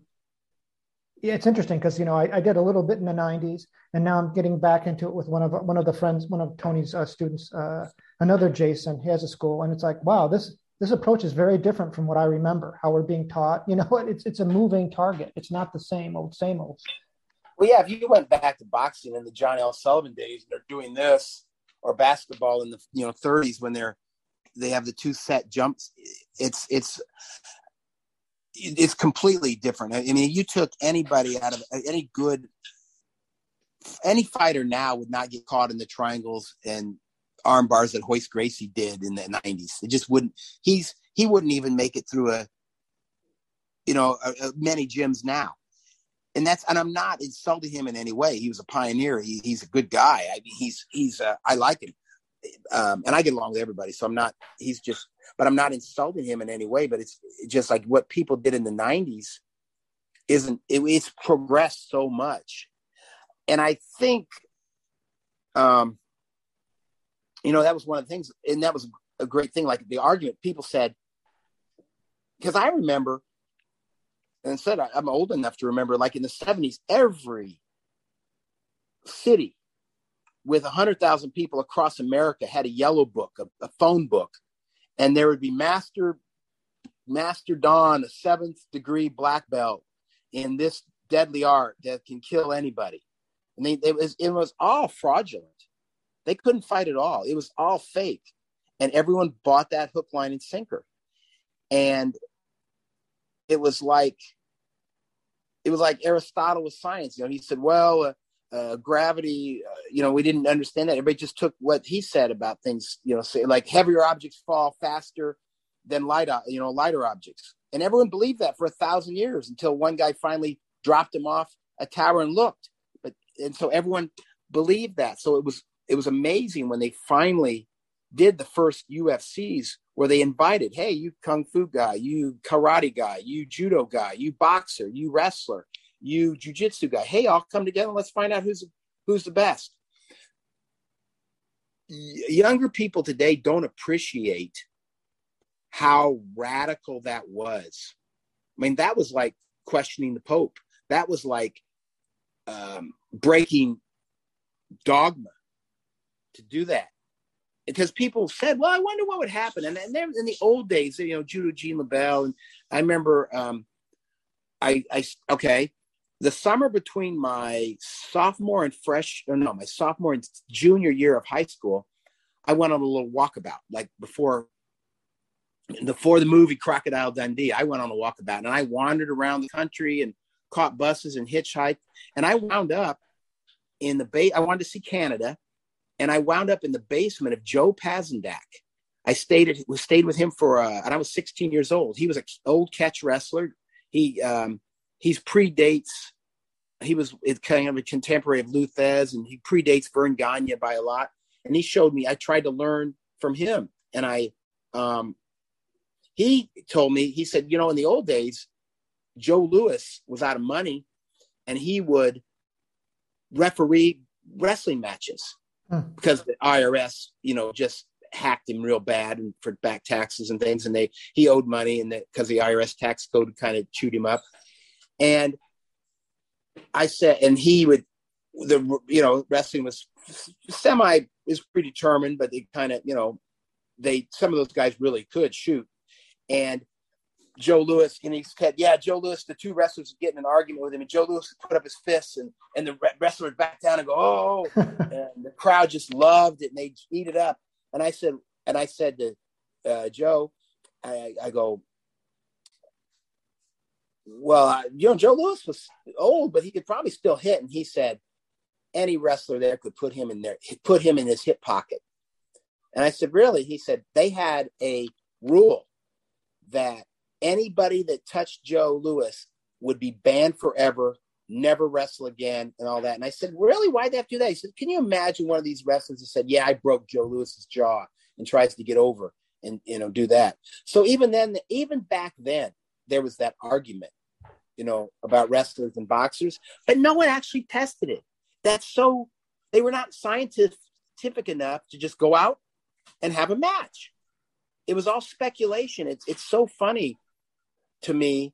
yeah, it's interesting because, you know, I, I, did a little bit in the 90s and now I'm getting back into it with one of one of the friends, one of Tony's uh, students, uh, another Jason. He has a school and it's like, wow, this this approach is very different from what I remember, how we're being taught. You know, what it's it's a moving target. It's not the same old, same old. Well, yeah, if you went back to boxing in the John L. Sullivan days, and they're doing this, or basketball in the you know 30s when they're they have the two set jumps, it's it's it's completely different. I mean, you took anybody out of any good any fighter now would not get caught in the triangles and arm bars that Royce Gracie did in the 90s. It just wouldn't. He's he wouldn't even make it through a you know a, a many gyms now and that's and I'm not insulting him in any way. He was a pioneer. He, he's a good guy. I mean, he's he's uh, I like him, um, and I get along with everybody. So I'm not. He's just, but I'm not insulting him in any way. But it's just like what people did in the '90s isn't. It, it's progressed so much, and I think, um, you know, that was one of the things, and that was a great thing. Like the argument, people said, because I remember and said I, am old enough to remember, like in the 70s, every city with 100,000 people across America had a yellow book, a, a, phone book, and there would be Master Master Don, a seventh degree black belt in this deadly art that can kill anybody. And they, it was it was all fraudulent. They couldn't fight at all. It was all fake, and everyone bought that hook, line, and sinker. And it was like it was like Aristotle with science. You know, he said, well, uh, uh, gravity, uh, you know, we didn't understand that. Everybody just took what he said about things, you know, say like heavier objects fall faster than light, you know, lighter objects. And everyone believed that for a thousand years until one guy finally dropped him off a tower and looked. But and so everyone believed that. So it was it was amazing when they finally did the first UFCs where they invited, hey, you kung fu guy, you karate guy, you judo guy, you boxer, you wrestler, you jujitsu guy. Hey, all come together. Let's find out who's who's the best. Younger people today don't appreciate how radical that was. I mean, that was like questioning the Pope. That was like um, breaking dogma to do that because people said, "Well, I wonder what would happen." And, then in the old days, you know, judo Gene LeBell, and I remember, um, I, I, okay, the summer between my sophomore and fresh, or no, my sophomore and junior year of high school, I went on a little walkabout, like before, before the movie Crocodile Dundee. I went on a walkabout, and I wandered around the country and caught buses and hitchhiked, and I wound up in the bay. I wanted to see Canada and I wound up in the basement of Joe Pazandak. I stayed at, stayed with him for, uh, and I was 16 years old. He was an old catch wrestler. He um, he's predates. He was kind of a contemporary of Lou Thesz, and he predates Verne Gagne by a lot. And he showed me. I tried to learn from him, and I, um, he told me. He said, you know, in the old days, Joe Louis was out of money, and he would referee wrestling matches Hmm. because the IRS, you know, just hacked him real bad and for back taxes and things, and they he owed money, and that because the IRS tax code kind of chewed him up, and I said, and he would the you know wrestling was semi is predetermined, but they kind of you know they some of those guys really could shoot, and Joe Louis, and he said, "Yeah, Joe Louis." The two wrestlers get in an argument with him, and Joe Louis put up his fists, and and the wrestler would back down and go, "Oh!" and the crowd just loved it, and they eat it up. And I said, and I said to uh, Joe, I, I go, "Well, I, you know, Joe Louis was old, but he could probably still hit." And he said, "Any wrestler there could put him in there, put him in his hip pocket." And I said, "Really?" He said, "They had a rule that." Anybody that touched Joe Louis would be banned forever, never wrestle again, and all that. And I said, Really? Why'd they have to do that? He said, Can you imagine one of these wrestlers that said, Yeah, I broke Joe Louis's jaw and tries to get over and you know do that. So even then, even back then, there was that argument, you know, about wrestlers and boxers, but no one actually tested it. That's so they were not scientific enough to just go out and have a match. It was all speculation. It's it's so funny to me.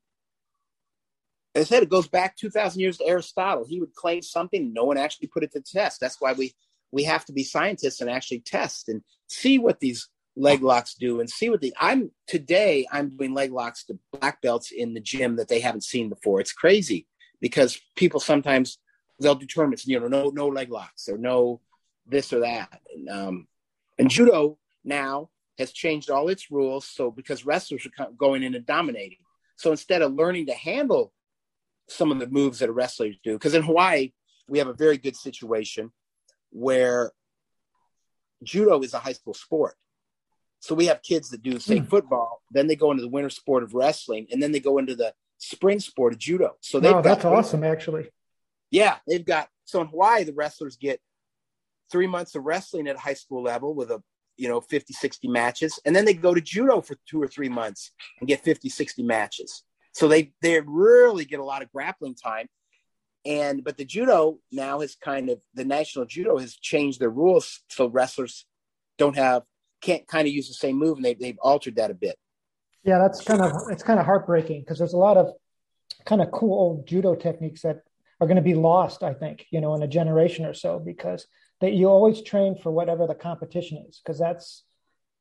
As I said, it goes back 2,000 years to Aristotle. He would claim something, no one actually put it to test. That's why we, we have to be scientists and actually test and see what these leg locks do and see what the I'm today I'm doing leg locks to black belts in the gym that they haven't seen before. It's crazy because people sometimes they'll do tournaments, you know, no no leg locks or no this or that. And, um, and judo now has changed all its rules. So because wrestlers are going in and dominating, so instead of learning to handle some of the moves that wrestlers do, because in Hawaii, we have a very good situation where judo is a high school sport. So we have kids that do, say, mm. football, then they go into the winter sport of wrestling, and then they go into the spring sport of judo. So they wow, that's awesome, actually. Yeah, they've got so in Hawaii, the wrestlers get three months of wrestling at high school level with a you know 50 60 matches and then they go to judo for two or three months and get 50 60 matches. So they they really get a lot of grappling time. And but the judo now has kind of the national judo has changed their rules so wrestlers don't have can't kind of use the same move and they, they've altered that a bit. Yeah that's kind of it's kind of heartbreaking because there's a lot of kind of cool old judo techniques that are going to be lost i think you know in a generation or so because that you always train for whatever the competition is because that's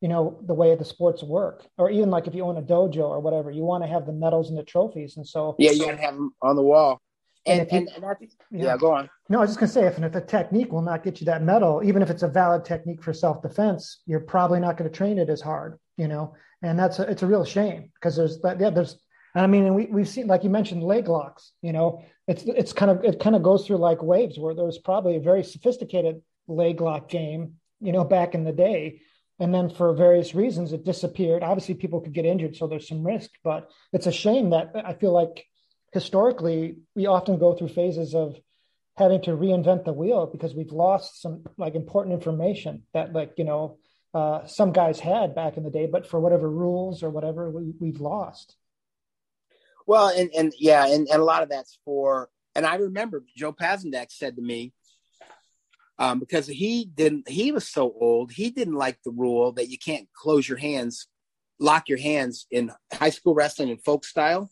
you know the way the sports work or even like if you own a dojo or whatever you want to have the medals and the trophies and so yeah you got to have them on the wall and, and, you, and, and yeah. yeah. go on no i was just going to say if, if a technique will not get you that medal even if it's a valid technique for self-defense you're probably not going to train it as hard you know and that's a, it's a real shame because there's yeah there's I mean, and we we've seen, like you mentioned, leg locks. You know, it's it's kind of it kind of goes through like waves, where there's probably a very sophisticated leg lock game, you know, back in the day. And then for various reasons, it disappeared. Obviously, people could get injured, so there's some risk. But it's a shame that I feel like historically we often go through phases of having to reinvent the wheel because we've lost some like important information that like you know uh, some guys had back in the day, but for whatever rules or whatever we, we've lost. Well, and and yeah, and, and a lot of that's for. And I remember Joe Pazandak said to me, um, because he didn't he was so old he didn't like the rule that you can't close your hands lock your hands in high school wrestling and folk style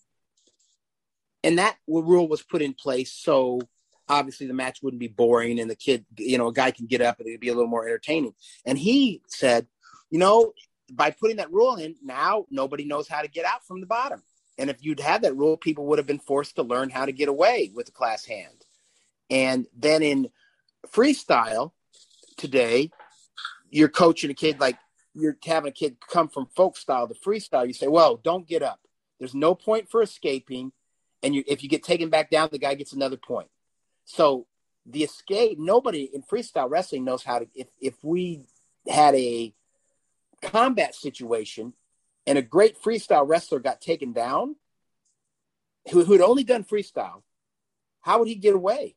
and that rule was put in place so obviously the match wouldn't be boring and the kid, you know, a guy can get up and it'd be a little more entertaining. And he said, you know, by putting that rule in, now nobody knows how to get out from the bottom. And if you'd had that rule, people would have been forced to learn how to get away with a class hand. And then in freestyle today, you're coaching a kid like you're having a kid come from folk style to freestyle. You say, well, don't get up. There's no point for escaping. And you, if you get taken back down, the guy gets another point. So the escape, nobody in freestyle wrestling knows how to. If if we had a combat situation and a great freestyle wrestler got taken down, who had only done freestyle, how would he get away?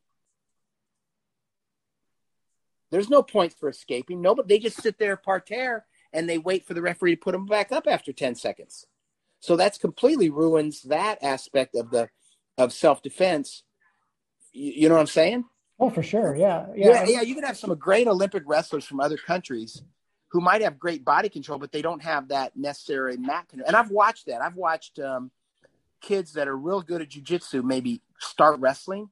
There's no points for escaping. Nobody. They just sit there parterre and they wait for the referee to put them back up after ten seconds. So that's completely ruins that aspect of the of self defense you, know what I'm saying? Oh, for sure. Yeah. Yeah. Yeah. yeah you can have some great Olympic wrestlers from other countries who might have great body control, but they don't have that necessary mat control. And I've watched that. I've watched um, kids that are real good at jujitsu maybe start wrestling.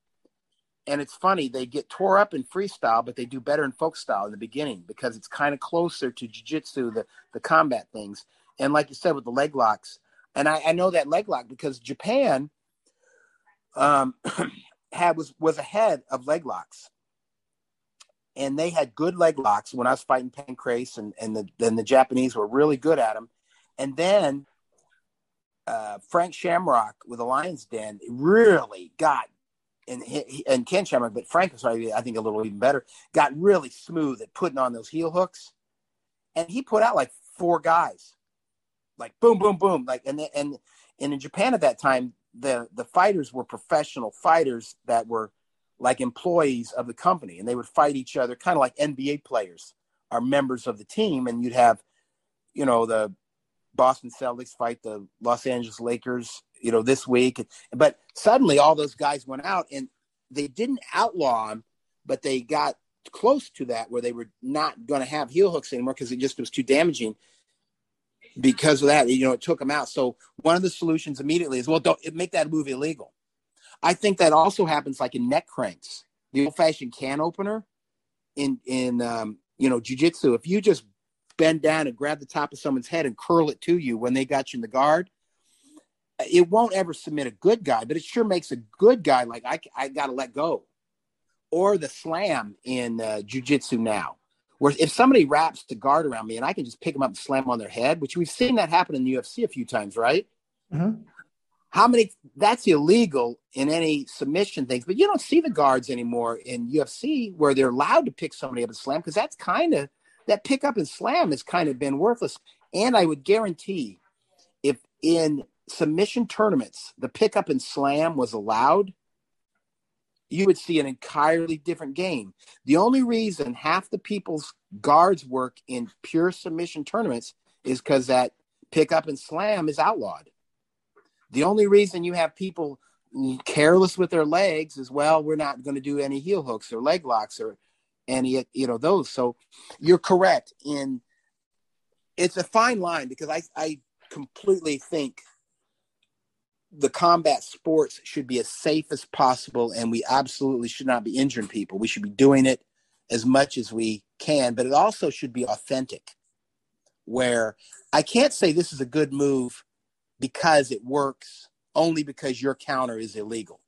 And it's funny, they get tore up in freestyle, but they do better in folk style in the beginning because it's kind of closer to jujitsu, the, the combat things. And like you said, with the leg locks, and I, I know that leg lock because Japan, um, had was was ahead of leg locks. And they had good leg locks when I was fighting Pancrase, and and the, then the Japanese were really good at them. And then uh, Frank Shamrock with the Lions Den really got, and and Ken Shamrock, but Frank was probably I think a little even better, got really smooth at putting on those heel hooks, and he put out like four guys, like boom, boom, boom, like and and and in Japan at that time the the fighters were professional fighters that were like employees of the company. And they would fight each other kind of like NBA players are members of the team. And you'd have you know the Boston Celtics fight the Los Angeles Lakers you know this week but suddenly all those guys went out and they didn't outlaw them but they got close to that where they were not going to have heel hooks anymore because it just was too damaging because of that, you know, it took them out. So one of the solutions immediately is, well, don't make that move illegal. I think that also happens like in neck cranks, the old fashioned can opener in, in, um, you know, jujitsu. If you just bend down and grab the top of someone's head and curl it to you when they got you in the guard, it won't ever submit a good guy, but it sure makes a good guy like I, I got to let go. Or the slam in uh, jujitsu now where if somebody wraps the guard around me and I can just pick them up and slam on their head, which we've seen that happen in the UFC a few times, right? Mm-hmm. How many? That's illegal in any submission things, but you don't see the guards anymore in UFC where they're allowed to pick somebody up and slam because that's kind of that pick up and slam has kind of been worthless. And I would guarantee if in submission tournaments the pick up and slam was allowed, you would see an entirely different game. The only reason half the people's guards work in pure submission tournaments is because that pick up and slam is outlawed. The only reason you have people careless with their legs is well, we're not going to do any heel hooks or leg locks or any you know those. So you're correct in it's a fine line because I I completely think the combat sports should be as safe as possible and we absolutely should not be injuring people. We should be doing it as much as we can but it also should be authentic where i can't say this is a good move because it works only because your counter is illegal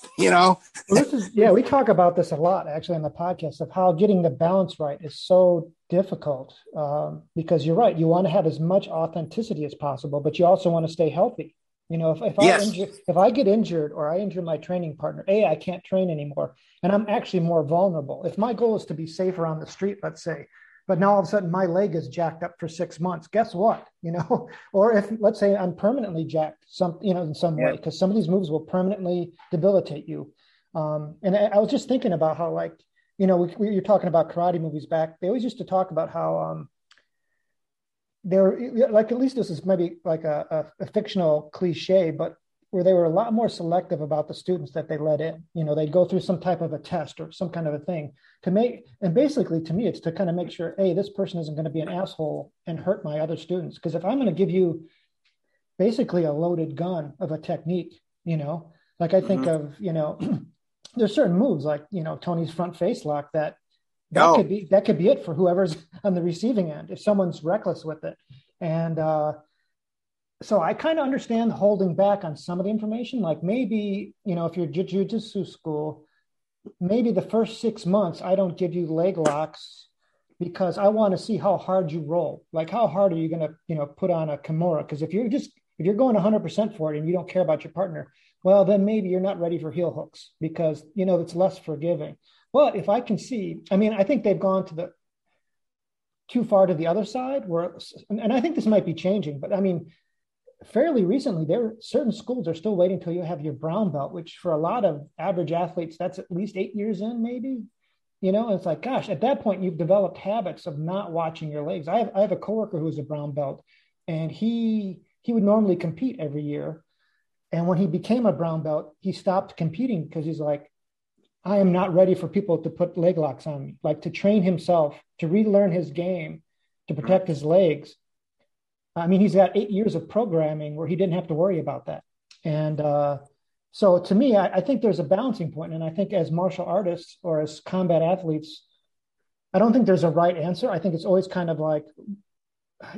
you know? Well, this is yeah we talk about this a lot actually on the podcast of how getting the balance right is so difficult um, because you're right you want to have as much authenticity as possible but you also want to stay healthy. You know if, if yes. i injure, if i get injured or i injure my training partner a i can't train anymore and i'm actually more vulnerable. If my goal is to be safer on the street let's say but now all of a sudden my leg is jacked up for six months. Guess what? You know or if let's say i'm permanently jacked some you know in some yeah. way because some of these moves will permanently debilitate you. Um, and I, I, was just thinking about how like you know we, we, you're talking about karate movies back. They always used to talk about how um, they're like at least this is maybe like a, a, a fictional cliche but where they were a lot more selective about the students that they let in. You know, they'd go through some type of a test or some kind of a thing to make, and basically to me, it's to kind of make sure, hey, this person isn't going to be an asshole and hurt my other students. Because if I'm going to give you basically a loaded gun of a technique, you know, Like I think mm-hmm. of, you know, there's certain moves like, you know, Tony's front face lock that that oh. could be that could be it for whoever's on the receiving end if someone's reckless with it. And uh so I kind of understand holding back on some of the information. Like maybe, you know, if you're jiu-jitsu school, maybe the first six months I don't give you leg locks because I want to see how hard you roll. Like how hard are you going to, you know, put on a Kimura? Because if you're just if you're going 100% for it and you don't care about your partner, well, then maybe you're not ready for heel hooks because you know it's less forgiving. But if I can see, I mean, I think they've gone to the too far to the other side where, and I think this might be changing, but I mean, fairly recently, there certain schools are still waiting until you have your brown belt, which for a lot of average athletes, that's at least eight years in, maybe. You know, it's like, gosh, at that point, you've developed habits of not watching your legs. I have, I have a coworker who's a brown belt, and he he would normally compete every year, and when he became a brown belt, he stopped competing because he's like, I am not ready for people to put leg locks on me. Like to train himself to relearn his game, to protect his legs I mean, he's got eight years of programming where he didn't have to worry about that. And uh, so to me, I, I, think there's a balancing point. And I think as martial artists or as combat athletes, I don't think there's a right answer. I think it's always kind of like,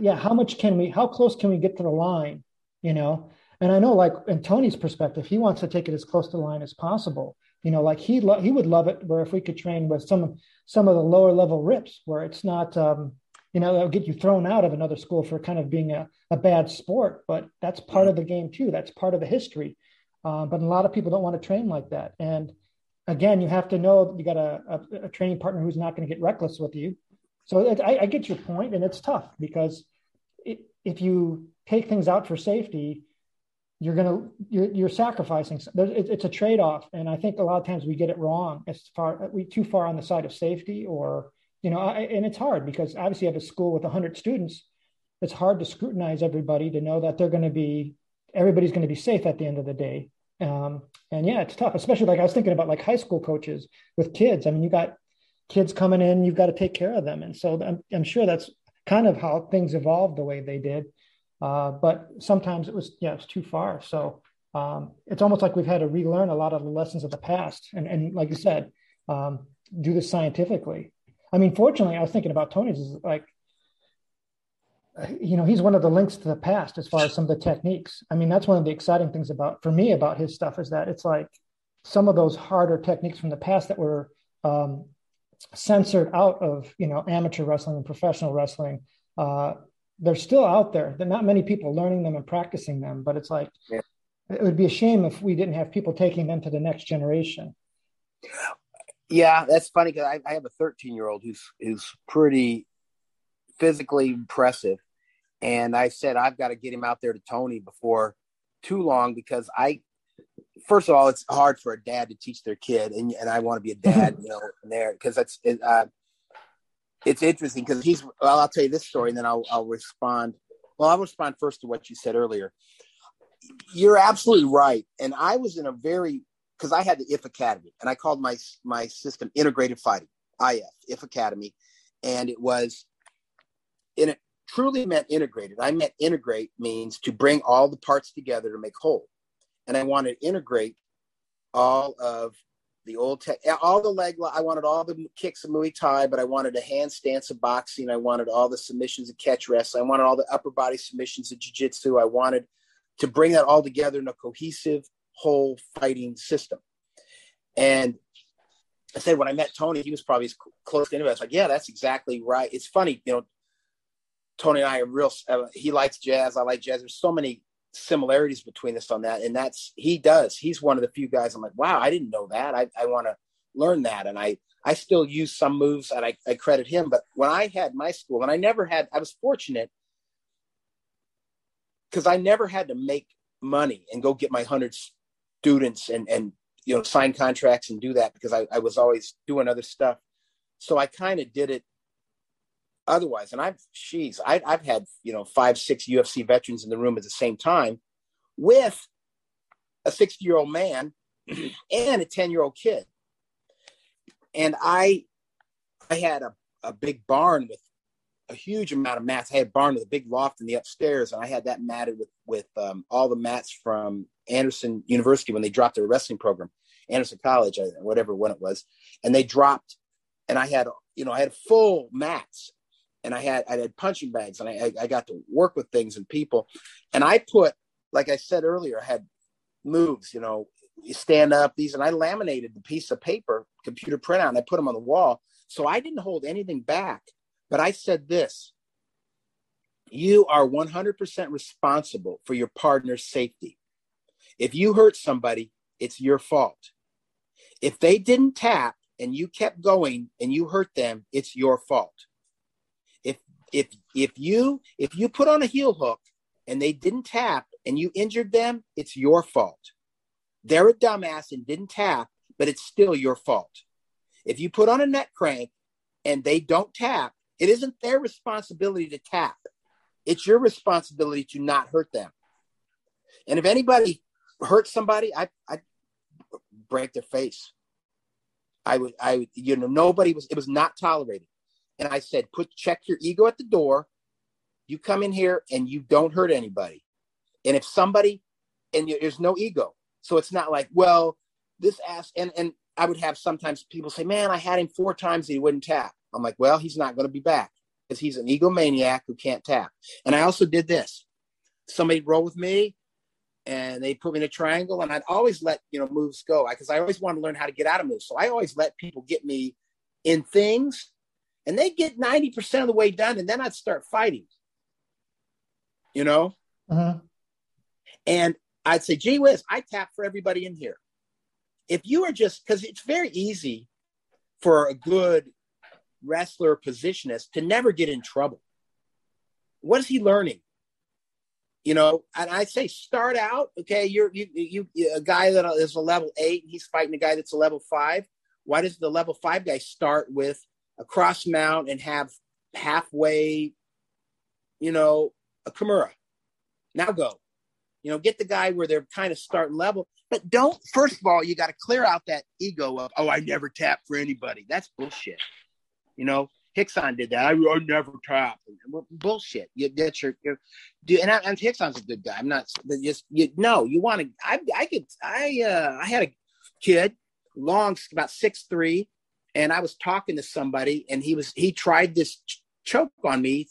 yeah, how much can we, how close can we get to the line, you know? And I know, like in Tony's perspective, he wants to take it as close to the line as possible. You know, like he lo- he would love it where if we could train with some some of the lower level rips where it's not um, you know, that'll get you thrown out of another school for kind of being a, a bad sport, but that's part of the game too. That's part of the history. Uh, but a lot of people don't want to train like that. And again, you have to know you got a, a, a training partner who's not going to get reckless with you. So it, I, I, get your point, and it's tough because it, if you take things out for safety, you're gonna you're, you're sacrificing. It, it's a trade off, and I think a lot of times we get it wrong as far we too far on the side of safety or you know, I, and it's hard because obviously you have a school with 100 students. It's hard to scrutinize everybody to know that they're going to be, everybody's going to be safe at the end of the day. Um, and yeah, it's tough, especially like I was thinking about like high school coaches with kids. I mean, you got kids coming in, you've got to take care of them. And so I'm, I'm sure that's kind of how things evolved the way they did. Uh, but sometimes it was, yeah, it's too far. So um, it's almost like we've had to relearn a lot of the lessons of the past. And, and like you said, um, do this scientifically. I mean, fortunately, I was thinking about Tony's is like, you know, he's one of the links to the past as far as some of the techniques. I mean, that's one of the exciting things about for me about his stuff is that it's like some of those harder techniques from the past that were um, censored out of you know amateur wrestling and professional wrestling. Uh, they're still out there. There not many people learning them and practicing them, but it's like yeah. it would be a shame if we didn't have people taking them to the next generation. Yeah, that's funny because I, I have a 13 year old who's who's pretty physically impressive, and I said I've got to get him out there to Tony before too long because I, first of all, it's hard for a dad to teach their kid, and and I want to be a dad, you know, there because that's it, uh, it's interesting because he's. Well, I'll tell you this story, and then I'll I'll respond. Well, I'll respond first to what you said earlier. You're absolutely right, and I was in a very because I had the IF Academy and I called my my system integrated fighting, IF, IF Academy. And it was in it truly meant integrated. I meant integrate means to bring all the parts together to make whole. And I wanted to integrate all of the old tech, all the leg. I wanted all the kicks of Muay Thai, but I wanted a hand stance of boxing. I wanted all the submissions of catch wrestling. I wanted all the upper body submissions of jiu-jitsu. I wanted to bring that all together in a cohesive whole fighting system. And I said when I met Tony, he was probably as close to anybody. I was like, yeah, that's exactly right. It's funny, you know. Tony and I are real. Uh, he likes jazz. I like jazz. There's so many similarities between us on that, and that's he does. He's one of the few guys. I'm like, wow, I didn't know that. I, I want to learn that, and I I still use some moves, and I, I credit him. But when I had my school, and I never had, I was fortunate because I never had to make money and go get my hundred students and and you know sign contracts and do that because I, I was always doing other stuff. So I kind of did it otherwise. And I've she's I, I've had you know five six UFC veterans in the room at the same time with a 60 year old man and a 10 year old kid. And I I had a, a big barn with a huge amount of mats. I had barn with a big loft in the upstairs, and I had that matted with with um, all the mats from Anderson University when they dropped their wrestling program, Anderson College, whatever one it was, and they dropped, and I had you know I had full mats, and I had I had punching bags, and I I got to work with things and people, and I put like I said earlier, I had moves, you know, you stand up these, and I laminated the piece of paper, computer printout, and I put them on the wall, so I didn't hold anything back but I said this you are 100% responsible for your partner's safety. If you hurt somebody, it's your fault. If they didn't tap and you kept going and you hurt them, it's your fault. If if if you if you put on a heel hook and they didn't tap and you injured them, it's your fault. They're a dumbass and didn't tap, but it's still your fault. If you put on a neck crank and they don't tap, it isn't their responsibility to tap. It's your responsibility to not hurt them. And if anybody hurts somebody, I I break their face. I would I you know nobody was it was not tolerated. And I said, put check your ego at the door. You come in here and you don't hurt anybody. And if somebody and there's no ego, so it's not like well this ass and and I would have sometimes people say, man, I had him four times and he wouldn't tap. I'm like, well, he's not going to be back because he's an egomaniac who can't tap. And I also did this. Somebody roll with me and they put me in a triangle and I'd always let, you know, moves go because I always want to learn how to get out of moves. So I always let people get me in things and they get 90% of the way done and then I'd start fighting, you know? Uh-huh. And I'd say, gee whiz, I tap for everybody in here. If you are just, because it's very easy for a good wrestler positionist to never get in trouble. What is he learning? You know, and I say start out. Okay, you're you you a guy that is a level eight, and he's fighting a guy that's a level five. Why does the level five guy start with a cross mount and have halfway, you know, a Kimura? Now go. You know, get the guy where they're kind of starting level, but don't. First of all, you got to clear out that ego of, oh, I never tap for anybody. That's bullshit. You know, Rickson did that. I, I never tap. bullshit. You, that's your, your do, and, I, and Rickson's a good guy. I'm not just you. No, you want to. I I could. I uh I had a kid, long about six three, and I was talking to somebody, and he was he tried this ch- choke on me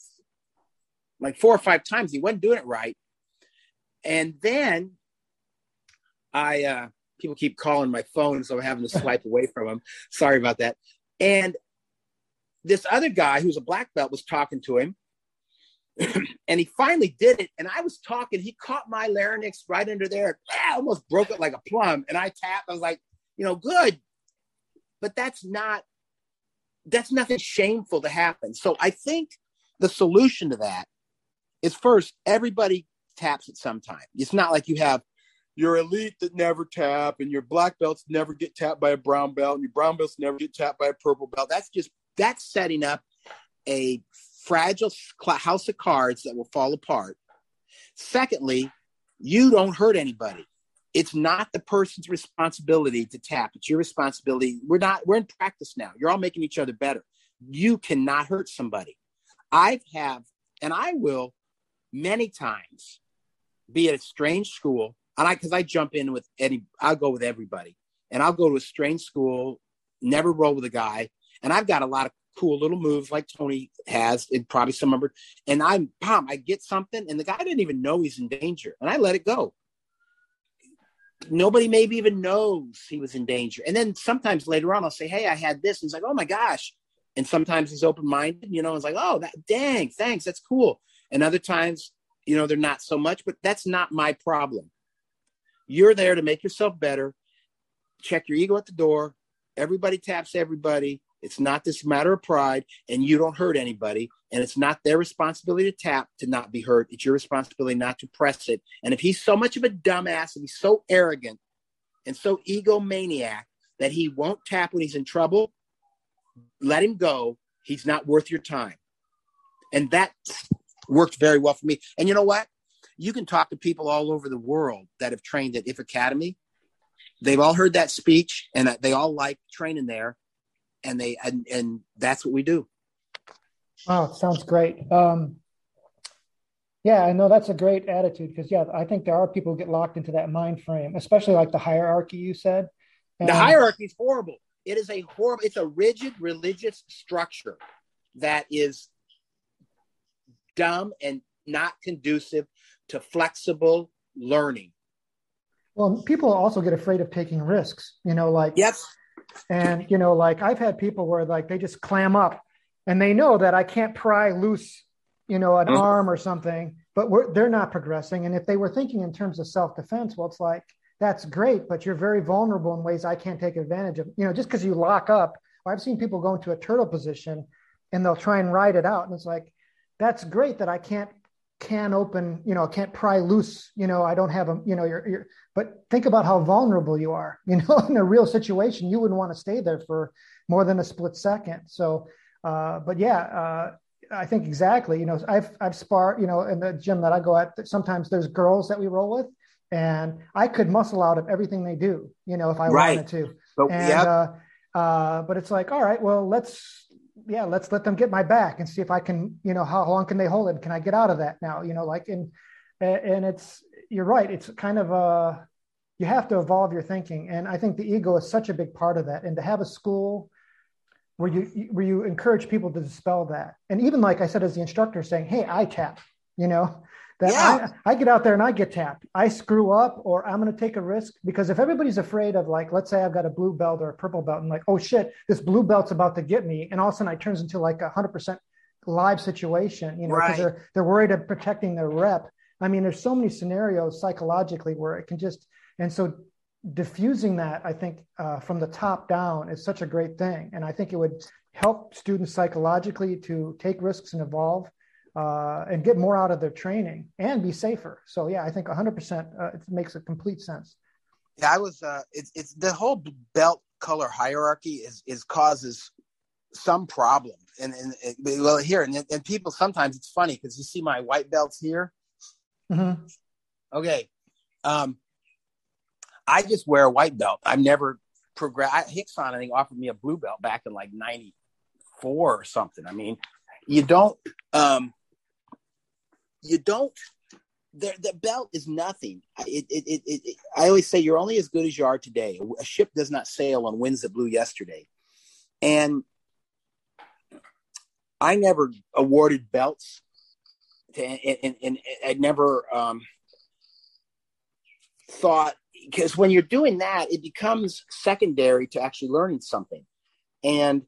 like four or five times. He wasn't doing it right, and then I uh people keep calling my phone, so I'm having to swipe away from them. Sorry about that. And this other guy who's a black belt was talking to him and he finally did it. And I was talking, he caught my larynx right under there, almost broke it like a plum. And I tapped, I was like, you know, good. But that's not, that's nothing shameful to happen. So I think the solution to that is first, everybody taps at some time. It's not like you have your elite that never tap and your black belts never get tapped by a brown belt and your brown belts never get tapped by a purple belt. That's just that's setting up a fragile house of cards that will fall apart. Secondly, you don't hurt anybody. It's not the person's responsibility to tap. It's your responsibility. We're not, we're in practice now. You're all making each other better. You cannot hurt somebody. I have, and I will many times be at a strange school. And I, cause I jump in with any, I'll go with everybody and I'll go to a strange school, never roll with a guy and I've got a lot of cool little moves like Tony has, and probably some number. And I'm, bam, I get something, and the guy didn't even know he's in danger, and I let it go. Nobody maybe even knows he was in danger. And then sometimes later on, I'll say, Hey, I had this. And he's like, Oh my gosh. And sometimes he's open minded, you know, it's like, Oh, that dang, thanks. That's cool. And other times, you know, they're not so much, but that's not my problem. You're there to make yourself better. Check your ego at the door. Everybody taps everybody. It's not this matter of pride, and you don't hurt anybody. And it's not their responsibility to tap to not be hurt. It's your responsibility not to press it. And if he's so much of a dumbass and he's so arrogant and so egomaniac that he won't tap when he's in trouble, let him go. He's not worth your time. And that worked very well for me. And you know what? You can talk to people all over the world that have trained at IF Academy. They've all heard that speech and they all like training there and they and and that's what we do Oh, sounds great. Um, yeah, I know that's a great attitude because yeah, I think there are people who get locked into that mind frame, especially like the hierarchy you said. And, the hierarchy is horrible. It is a horrible. It's a rigid religious structure that is dumb and not conducive to flexible learning. Well, people also get afraid of taking risks. You know, like yes, and you know, like I've had people where like they just clam up, and they know that I can't pry loose, you know, an mm-hmm. arm or something, but they're not progressing. And if they were thinking in terms of self defense, well, it's like that's great, but you're very vulnerable in ways I can't take advantage of. You know, just because you lock up, I've seen people go into a turtle position and they'll try and ride it out. And it's like, that's great that I can't can open, you know, I can't pry loose, you know, I don't have a, you know, you're, you're, but think about how vulnerable you are, you know, in a real situation, you wouldn't want to stay there for more than a split second. So, uh, but yeah, uh, I think exactly, you know, I've, I've sparred, you know, in the gym that I go at, sometimes there's girls that we roll with and I could muscle out of everything they do, you know, if I right. wanted to. But, and, yep. uh, uh, but it's like, all right, well, let's, yeah, let's let them get my back and see if I can, you know, how long can they hold it? Can I get out of that now? You know, like, and, and it's, you're right. It's kind of a, you have to evolve your thinking. And I think the ego is such a big part of that. And to have a school where you, where you encourage people to dispel that. And even like I said, as the instructor saying, Hey, I tap, you know, that yeah. I, I, get out there and I get tapped. I screw up or I'm going to take a risk because if everybody's afraid of like, let's say I've got a blue belt or a purple belt and like, oh shit, this blue belt's about to get me. And all of a sudden it turns into like a hundred percent live situation, you know, because right. they're, they're worried of protecting their rep. I mean, there's so many scenarios psychologically where it can just, and so diffusing that, I think uh, from the top down is such a great thing. And I think it would help students psychologically to take risks and evolve uh, and get more out of their training and be safer. So yeah, I think 100% uh, it makes a complete sense. Yeah, I was. Uh, it's it's the whole belt color hierarchy is is causes some problem, and and, well here and, and people sometimes it's funny because you see my white belts here. Mm-hmm. Okay, um, I just wear a white belt. I've never progressed. Rickson, I think, offered me a blue belt back in like '94 or something. I mean, you don't. Um, you don't the, belt is nothing. It, it, it, I always say you're only as good as you are today. A ship does not sail on winds that blew yesterday. And I never awarded belts, to, and, and, and I never um, thought because when you're doing that, it becomes secondary to actually learning something. And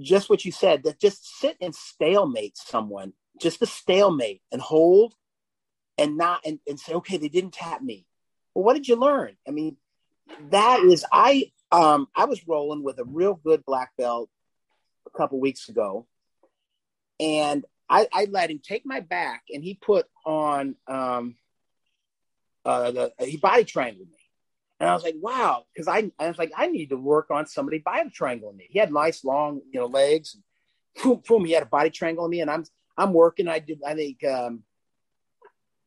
just what you said, that just sit and stalemate someone just a stalemate and hold and not and, and say okay they didn't tap me well what did you learn i mean that is i um i was rolling with a real good black belt a couple weeks ago and i i let him take my back and he put on um uh the, he body triangled me and I was like, wow, because I, I was like, I need to work on somebody body triangling me. He had nice long, you know, legs. Boom, boom, he had a body triangle on me, and I'm I'm working. I did. I think. Um,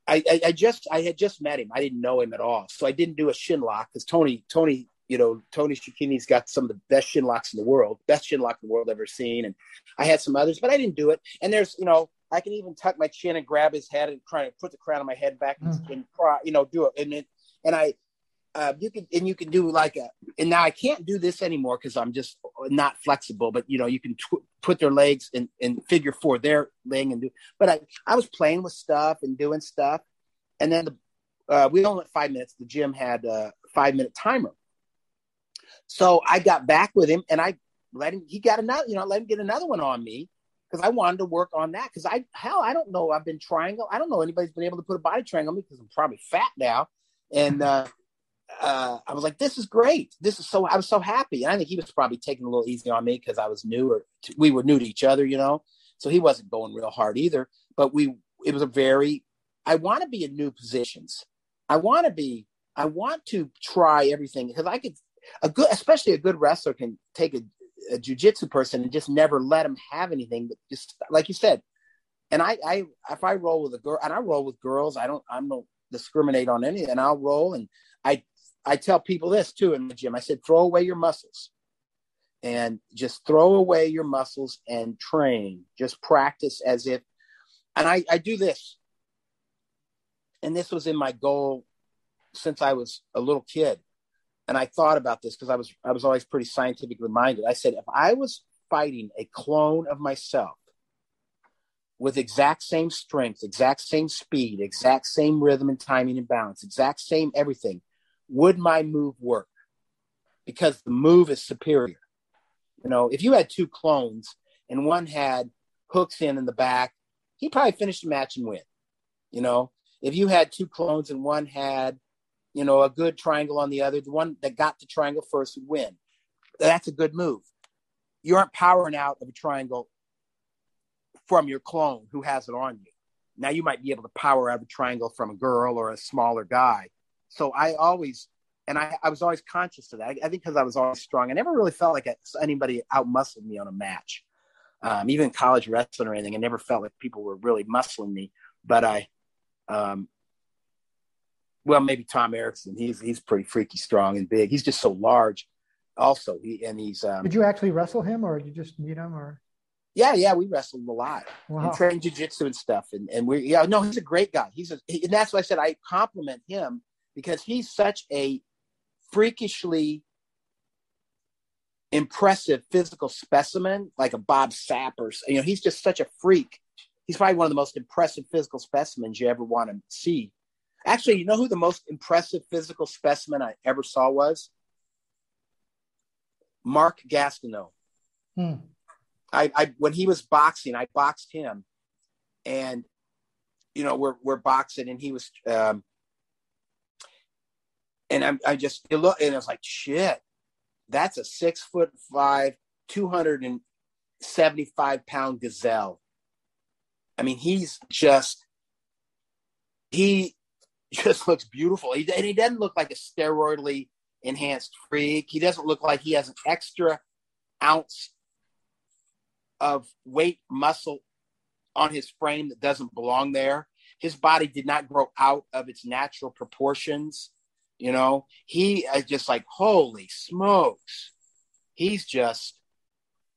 I, I, I just I had just met him. I didn't know him at all, so I didn't do a shin lock because Tony Tony you know Tony Cecchine's got some of the best shin locks in the world, best shin lock in the world I've ever seen, and I had some others, but I didn't do it. And there's you know I can even tuck my chin and grab his head and try to put the crown of my head back and, mm. and you know do it. And it, and I uh, you can and you can do like a and now I can't do this anymore because I'm just not flexible. But you know you can tw- put their legs in, in figure four. They're laying and do. But I I was playing with stuff and doing stuff, and then the, uh, we only went five minutes. The gym had a five minute timer, so I got back with him and I let him. He got another. You know, let him get another one on me because I wanted to work on that. Because I hell I don't know. I've been triangle. I don't know anybody's been able to put a body triangle on me because I'm probably fat now. And uh, uh, I was like, this is great. This is so, I was so happy. And I think he was probably taking a little easy on me because I was new or to, we were new to each other, you know? So he wasn't going real hard either. But we, it was a very, I want to be in new positions. I want to be, I want to try everything because I could, a good, especially a good wrestler can take a, a jujitsu person and just never let them have anything, but just like you said. And I, I, if I roll with a girl and I roll with girls, I don't, I don't discriminate on any, and I'll roll and I I tell people this too in the gym. I said, throw away your muscles and just throw away your muscles and train. Just practice as if, and I, I do this, and this was in my goal since I was a little kid. And I thought about this because I was I was always pretty scientifically minded. I said if I was fighting a clone of myself with exact same strength, exact same speed, exact same rhythm and timing and balance, exact same everything, would my move work? Because the move is superior. You know, if you had two clones and one had hooks in in the back, he probably finished the match and win. You know, if you had two clones and one had, you know, a good triangle on the other, the one that got the triangle first would win. That's a good move. You aren't powering out of a triangle from your clone who has it on you. Now you might be able to power out of a triangle from a girl or a smaller guy. So I always, and I, I was always conscious of that. I, I think because I was always strong. I never really felt like anybody out muscled me on a match. Um, even college wrestling or anything, I never felt like people were really muscling me. But I, um, well, maybe Tom Erikson. He's he's pretty freaky strong and big. He's just so large. Also, he and he's. Um, Did you actually wrestle him, or did you just meet him, or? Yeah, yeah, we wrestled a lot wow. and trained jujitsu and stuff. And and we, yeah, no, he's a great guy. He's a, he, and that's why I said I compliment him because he's such a freakishly impressive physical specimen, like a Bob Sapp or you know, he's just such a freak. He's probably one of the most impressive physical specimens you ever want to see. Actually, you know who the most impressive physical specimen I ever saw was? Mark Gastineau. Hmm. I, I when he was boxing, I boxed him, and you know we're we're boxing, and he was, um, and I, I just it look, and I was like, shit, that's a six foot five, two hundred and seventy five pound gazelle. I mean, he's just he just looks beautiful. He, and he doesn't look like a steroidly enhanced freak. He doesn't look like he has an extra ounce of weight muscle on his frame that doesn't belong there. His body did not grow out of its natural proportions. You know, he is just like, holy smokes. He's just,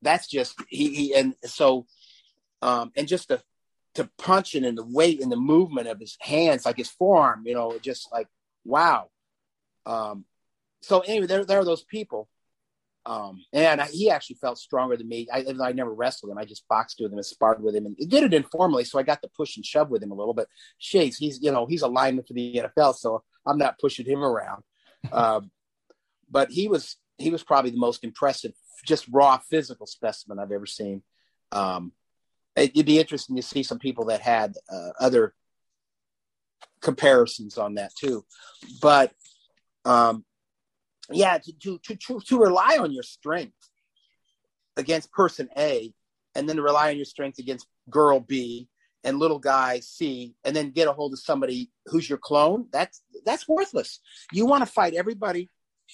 that's just, he, he and so, um, and just the, to punch it and the weight and the movement of his hands, like his forearm, you know, just like, wow. Um, so anyway, there, there are those people um, and I, he actually felt stronger than me. I, I never wrestled him. I just boxed with him and sparred with him and did it informally. So I got to push and shove with him a little bit. Shays, he's, you know, he's a lineman for the NFL. So I'm not pushing him around. um, but he was, he was probably the most impressive, just raw physical specimen I've ever seen. Um, it, would be interesting to see some people that had uh, other comparisons on that too. But, um, yeah, to, to, to, to rely on your strength against person A and then to rely on your strength against girl B and little guy C and then get a hold of somebody who's your clone, that's that's worthless. You want to fight everybody.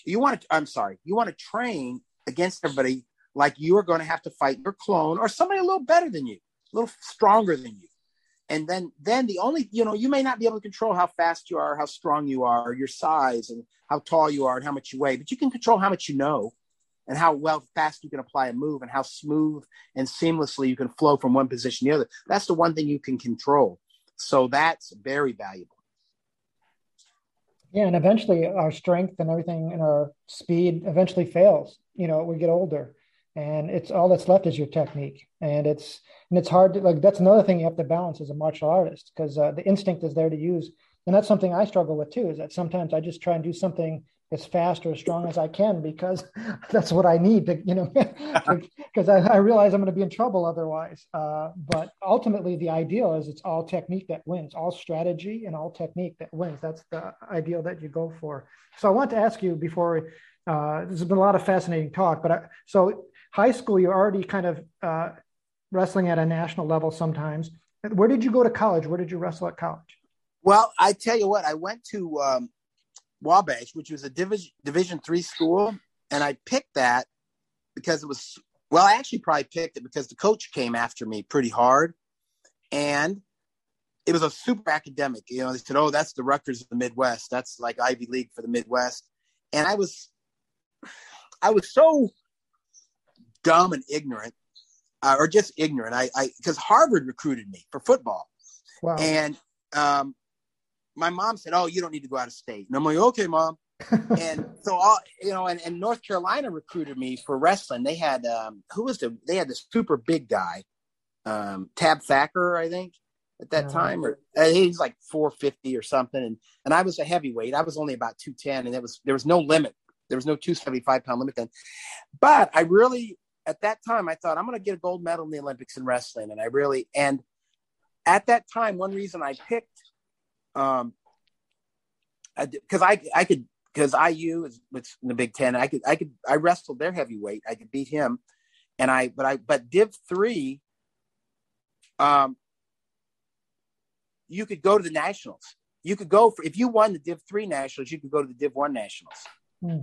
You want to I'm sorry, you want to train against everybody like you are going to have to fight your clone or somebody a little better than you, a little stronger than you and then then the only you know you may not be able to control how fast you are how strong you are your size and how tall you are and how much you weigh but you can control how much you know and how well fast you can apply a move and how smooth and seamlessly you can flow from one position to the other. That's the one thing you can control. So that's very valuable. Yeah and eventually our strength and everything and our speed eventually fails you know we get older. And it's all that's left is your technique. And it's and it's hard to like that's another thing you have to balance as a martial artist because uh, the instinct is there to use. And that's something i struggle with too is that sometimes i just try and do something as fast or as strong as i can because that's what i need to you know because I, I, realize i'm going to be in trouble otherwise uh, but ultimately the ideal is it's all technique that wins all strategy and all technique that wins that's the ideal that you go for so i want to ask you before uh, there's been a lot of fascinating talk but I, so high school, you're already kind of uh, wrestling at a national level sometimes. Where did you go to college? Where did you wrestle at college? Well, I tell you what, I went to um, Wabash, which was a division Division three school, and I picked that because it was well. I actually probably picked it because the coach came after me pretty hard, and it was a super academic. You know, they said, "Oh, that's the Rutgers of the Midwest. That's like Ivy League for the Midwest," and I was, I was so dumb and ignorant, uh, or just ignorant. I, I, because Harvard recruited me for football, wow. and um, my mom said, "Oh, you don't need to go out of state." And I'm like, "Okay, mom." and so all you know, and, and North Carolina recruited me for wrestling. They had um, who was the they had this super big guy, um, Tab Thacker, I think, at that time, or uh, he's like 450 or something, and and I was a heavyweight. I was only about 210, and it was there was no limit. There was no 275 pound limit then. But I really, at that time, I thought I'm going to get a gold medal in the Olympics in wrestling, and I really and at that time, one reason I picked, um, because I, I I could because IU is what's in the Big Ten. I could I could I wrestled their heavyweight. I could beat him, and I but I but Div three. Um, you could go to the nationals. You could go for if you won the Div three nationals, you could go to the Div one nationals. Hmm.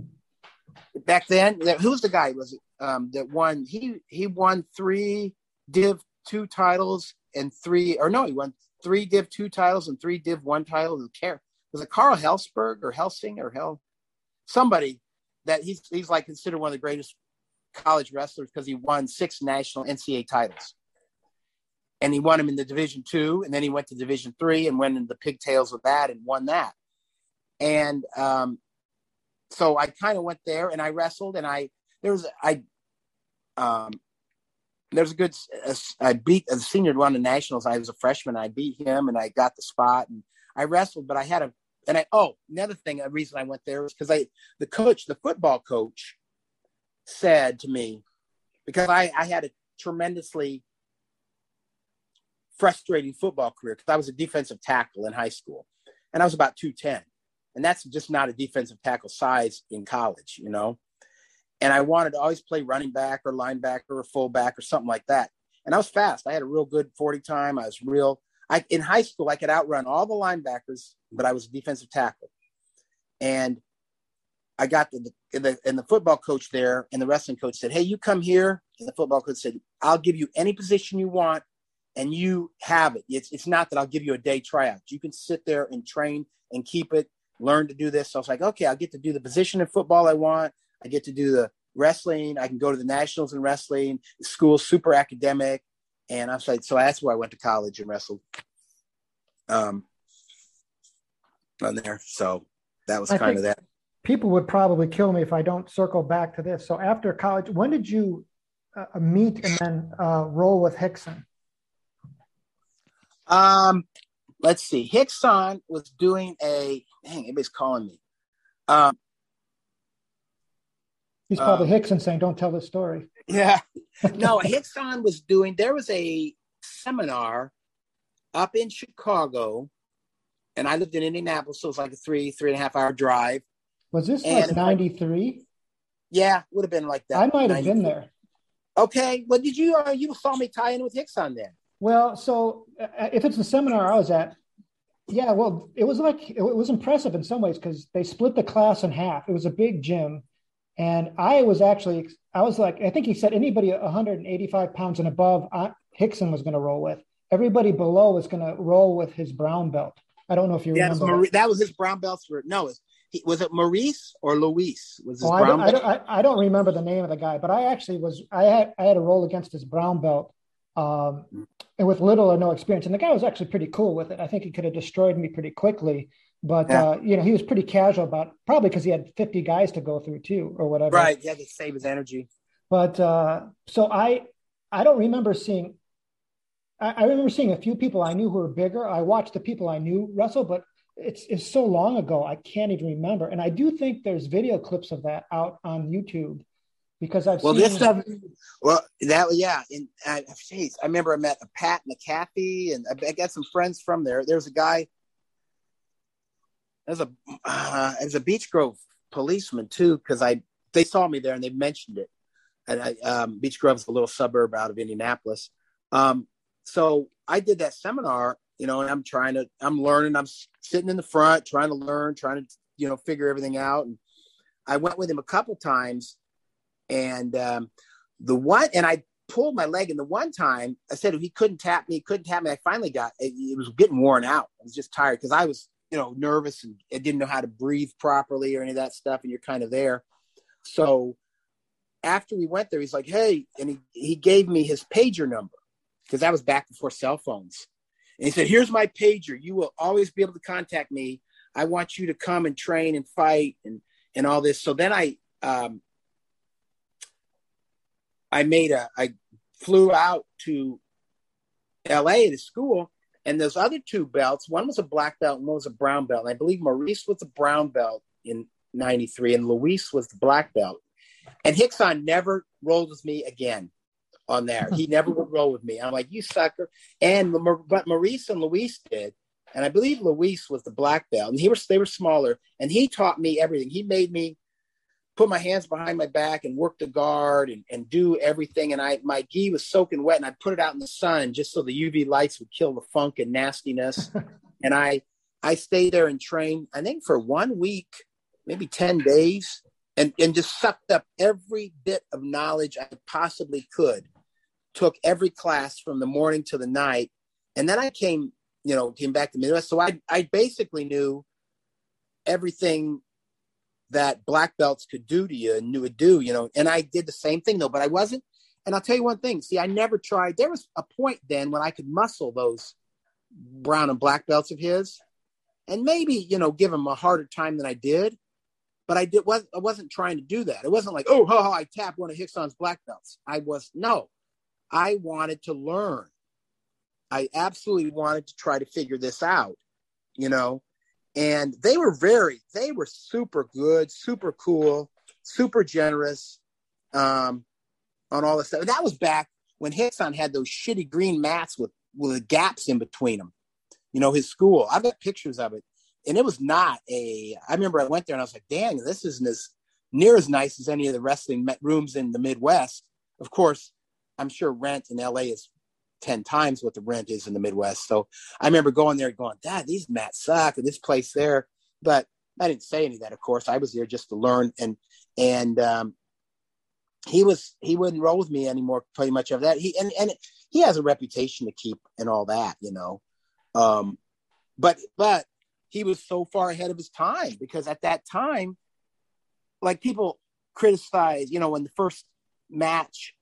Back then, who's the guy? Was it um, that won? He he won three Div two titles and three, or no, he won three Div two titles and three Div one titles. Who care was it Carl Helsberg or Helsing or Hell? Somebody that he's he's like considered one of the greatest college wrestlers because he won six national NCAA titles. And he won them in the Division two, and then he went to Division three and went in the pigtails of that and won that. And um, so I kind of went there and I wrestled and I there was I um there's a good I beat a senior one the nationals. I was a freshman. I beat him and I got the spot and I wrestled, but I had a and I oh another thing a reason I went there was because I the coach the football coach said to me because I I had a tremendously frustrating football career because I was a defensive tackle in high school and I was about 210 and that's just not a defensive tackle size in college, you know. And I wanted to always play running back or linebacker or fullback or something like that. And I was fast. I had a real good 40 time. I was real. I in high school I could outrun all the linebackers, but I was a defensive tackle. And I got the, the and the football coach there and the wrestling coach said, "Hey, you come here." And the football coach said, "I'll give you any position you want, and you have it. It's it's not that I'll give you a day tryout. You can sit there and train and keep it learn to do this. So I was like, okay, I'll get to do the position in football I want. I get to do the wrestling. I can go to the nationals in wrestling. The school's super academic. And I'm like, so that's where I went to college and wrestled um, on there. So that was kind of that. People would probably kill me if I don't circle back to this. So after college, when did you uh, meet and then uh, roll with Hickson? Um, let's see. Hickson was doing a dang, everybody's calling me. Um, He's probably um, Rickson saying, "Don't tell the story." Yeah, no. Rickson was doing. There was a seminar up in Chicago, and I lived in Indianapolis, so it was like a three, three and a half hour drive. Was this and like ninety three? Yeah, would have been like that. I might have been there. Okay, well, did you uh, you saw me tie in with Rickson then? Well, so uh, if it's the seminar I was at, yeah, well, it was like it was impressive in some ways because they split the class in half. It was a big gym, and I was actually I was like I think he said anybody 185 pounds and above, I, Rickson was going to roll with. Everybody below was going to roll with his brown belt. I don't know if you remember. Marie, that. that. was his brown belt for no. He, was it Maurice or Luis? Was his oh, brown I, don't, I, don't, I, don't remember the name of the guy, but I actually was I had I had a roll against his brown belt um, and with little or no experience. And the guy was actually pretty cool with it. I think he could have destroyed me pretty quickly, but yeah. uh, you know, he was pretty casual about probably because he had 50 guys to go through too, or whatever. Right. He had to save his energy. But uh, so I, I don't remember seeing. I, I remember seeing a few people I knew who were bigger. I watched the people I knew wrestle, but it's it's so long ago I can't even remember. And I do think there's video clips of that out on YouTube because I've well, seen... this stuff. Well, that yeah, and uh, geez, I remember I met a Pat McAfee, and I, got some friends from there. There's a guy. There's a uh, there's a Beech Grove policeman too, because I they saw me there and they mentioned it. And I, um, Beech Grove's a little suburb out of Indianapolis. Um, so I did that seminar, you know, and I'm trying to, I'm learning, I'm sitting in the front, trying to learn, trying to, you know, figure everything out. And I went with him a couple times and um, the one, and I pulled my leg. And the one time I said he couldn't tap me, he couldn't tap me. I finally got it, it was getting worn out. I was just tired because I was, you know, nervous and didn't know how to breathe properly or any of that stuff. And you're kind of there. So after we went there, he's like, "Hey," and he he gave me his pager number because that was back before cell phones. And he said, "Here's my pager. You will always be able to contact me. I want you to come and train and fight and and all this." So then I um, I made a I flew out to L.A. to school, and those other two belts, one was a black belt and one was a brown belt. And I believe Maurice was a brown belt in '93, and Luis was the black belt. And Hickson never rolled with me again on there. He never would roll with me. I'm like, you sucker. And but Maurice and Luis did. And I believe Luis was the black belt, and he was they were smaller, and he taught me everything. He made me put my hands behind my back and work the guard and, and do everything. And I my gi was soaking wet, and I put it out in the sun just so the UV lights would kill the funk and nastiness. and I I stayed there and trained. I think for one week, maybe ten days, and and just sucked up every bit of knowledge I possibly could. Took every class from the morning to the night, and then I came, you know, came back to Midwest. So I I basically knew everything that black belts could do to you and knew would do, you know. And I did the same thing though, but I wasn't. And I'll tell you one thing. See, I never tried. There was a point then when I could muscle those brown and black belts of his, and maybe you know give him a harder time than I did but I did was I wasn't trying to do that. It wasn't like, oh, ha, I tapped one of Rickson's black belts. I was no, I wanted to learn. I absolutely wanted to try to figure this out, you know. And they were very, they were super good, super cool, super generous, um, on all this stuff. And that was back when Rickson had those shitty green mats with with gaps in between them. You know, his school. I've got pictures of it and it was not a. I remember I went there and I was like, "Dang, this isn't as near as nice as any of the wrestling rooms in the Midwest." Of course, I'm sure rent in LA is ten times what the rent is in the Midwest. So I remember going there, going, "Dad, these mats suck," and this place there. But I didn't say any of that. Of course, I was there just to learn, and and um, he was he wouldn't roll with me anymore. Pretty much of that. He and and he has a reputation to keep and all that, you know. Um, but but he was so far ahead of his time because at that time, like people criticize, you know, when the first match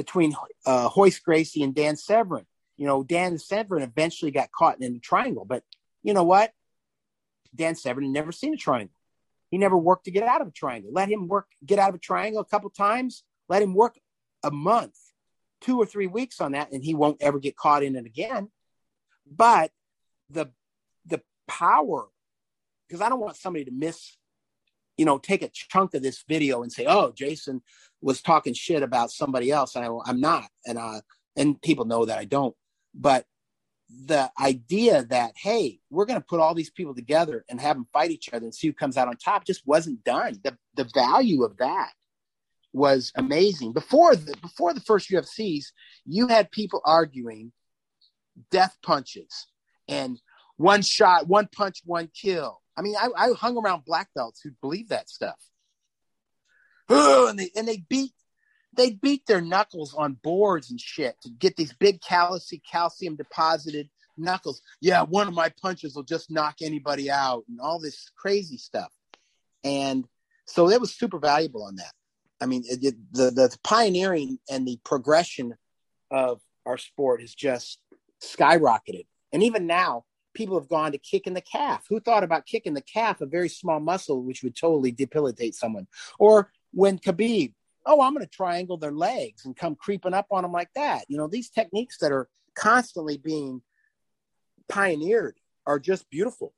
between uh, Royce Gracie and Dan Severn, you know, Dan Severn eventually got caught in a triangle, but you know what? Dan Severn had never seen a triangle. He never worked to get out of a triangle. Let him work, get out of a triangle a couple times. Let him work a month, two or three weeks on that, and he won't ever get caught in it again. But the the power because I don't want somebody to miss, you know, take a chunk of this video and say, "Oh, Jason was talking shit about somebody else." And I, am not, and uh, and people know that I don't. But the idea that hey, we're going to put all these people together and have them fight each other and see who comes out on top just wasn't done. The the value of that was amazing. Before the before the first UFCs, you had people arguing death punches and one shot, one punch, one kill. I mean, I, I hung around black belts who believe that stuff. and they and they beat they beat their knuckles on boards and shit to get these big callousy calcium deposited knuckles. Yeah, one of my punches will just knock anybody out and all this crazy stuff. And so that was super valuable on that. I mean, it, it, the the pioneering and the progression of our sport has just skyrocketed. And even now, people have gone to kicking the calf. Who thought about kicking the calf, a very small muscle which would totally debilitate someone? Or when Khabib, oh, I'm going to triangle their legs and come creeping up on them like that. You know, these techniques that are constantly being pioneered are just beautiful.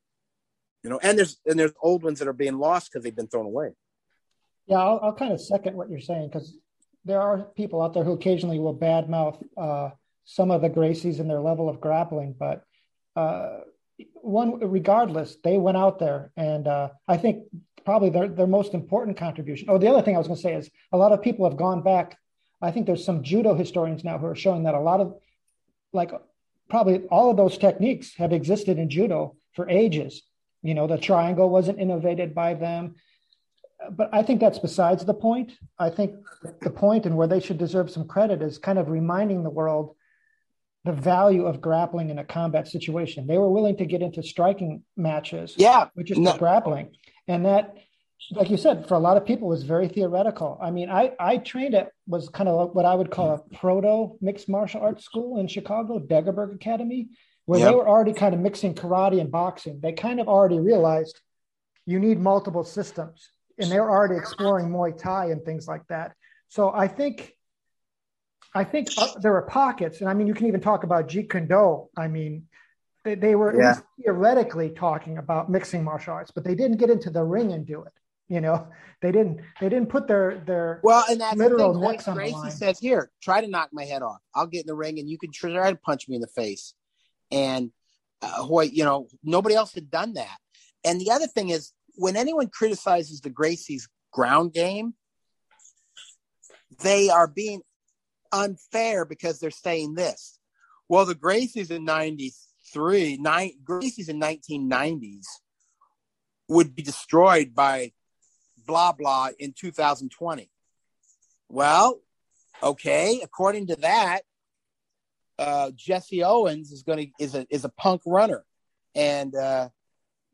You know, and there's and there's old ones that are being lost because they've been thrown away. Yeah, I'll, I'll kind of second what you're saying because there are people out there who occasionally will badmouth uh, some of the Gracies and their level of grappling, but uh, one regardless, they went out there, and uh, I think probably their their most important contribution. Oh, the other thing I was going to say is a lot of people have gone back. I think there's some judo historians now who are showing that a lot of, like, probably all of those techniques have existed in judo for ages. You know, the triangle wasn't innovated by them, but I think that's besides the point. I think the point and where they should deserve some credit is kind of reminding the world the value of grappling in a combat situation. They were willing to get into striking matches, yeah, which is no. grappling, and that like you said, for a lot of people, was very theoretical. I mean, I I trained at was kind of what I would call a proto mixed martial arts school in Chicago, Degerberg Academy, where yep. they were already kind of mixing karate and boxing. They kind of already realized you need multiple systems, and they were already exploring Muay Thai and things like that. So I think. I think uh, there were pockets, and I mean, you can even talk about Jeet Kune Do. I mean, they, they were yeah. theoretically talking about mixing martial arts, but they didn't get into the ring and do it. You know, they didn't they didn't put their their well, and that's literal the thing. necks on Gracie the line. says, "Here, try to knock my head off. I'll get in the ring, and you can try to punch me in the face." And uh, Hoyt, you know, nobody else had done that. And the other thing is, when anyone criticizes the Gracie's ground game, they are being unfair because they're saying this. Well, the Gracies in 93, nine, Gracie's in 1990s would be destroyed by blah blah in 2020. Well, okay, according to that, uh, Jesse Owens is going to is a is a punk runner, and uh,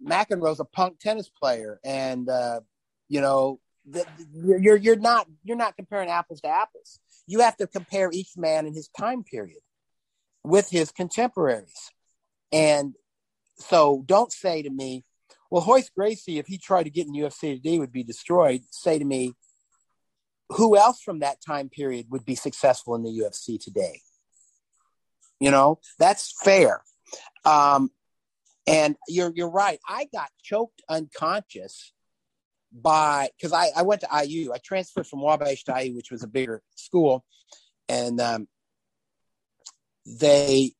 McEnroe's a punk tennis player, and uh, you know the, you're you're not you're not comparing apples to apples. You have to compare each man in his time period with his contemporaries. And so don't say to me, well, Royce Gracie, if he tried to get in UFC today, would be destroyed. Say to me, who else from that time period would be successful in the UFC today? You know, that's fair. Um, and you're you're right. I got choked unconscious by because I, I went to IU. I transferred from Wabash to IU, which was a bigger school, and um, they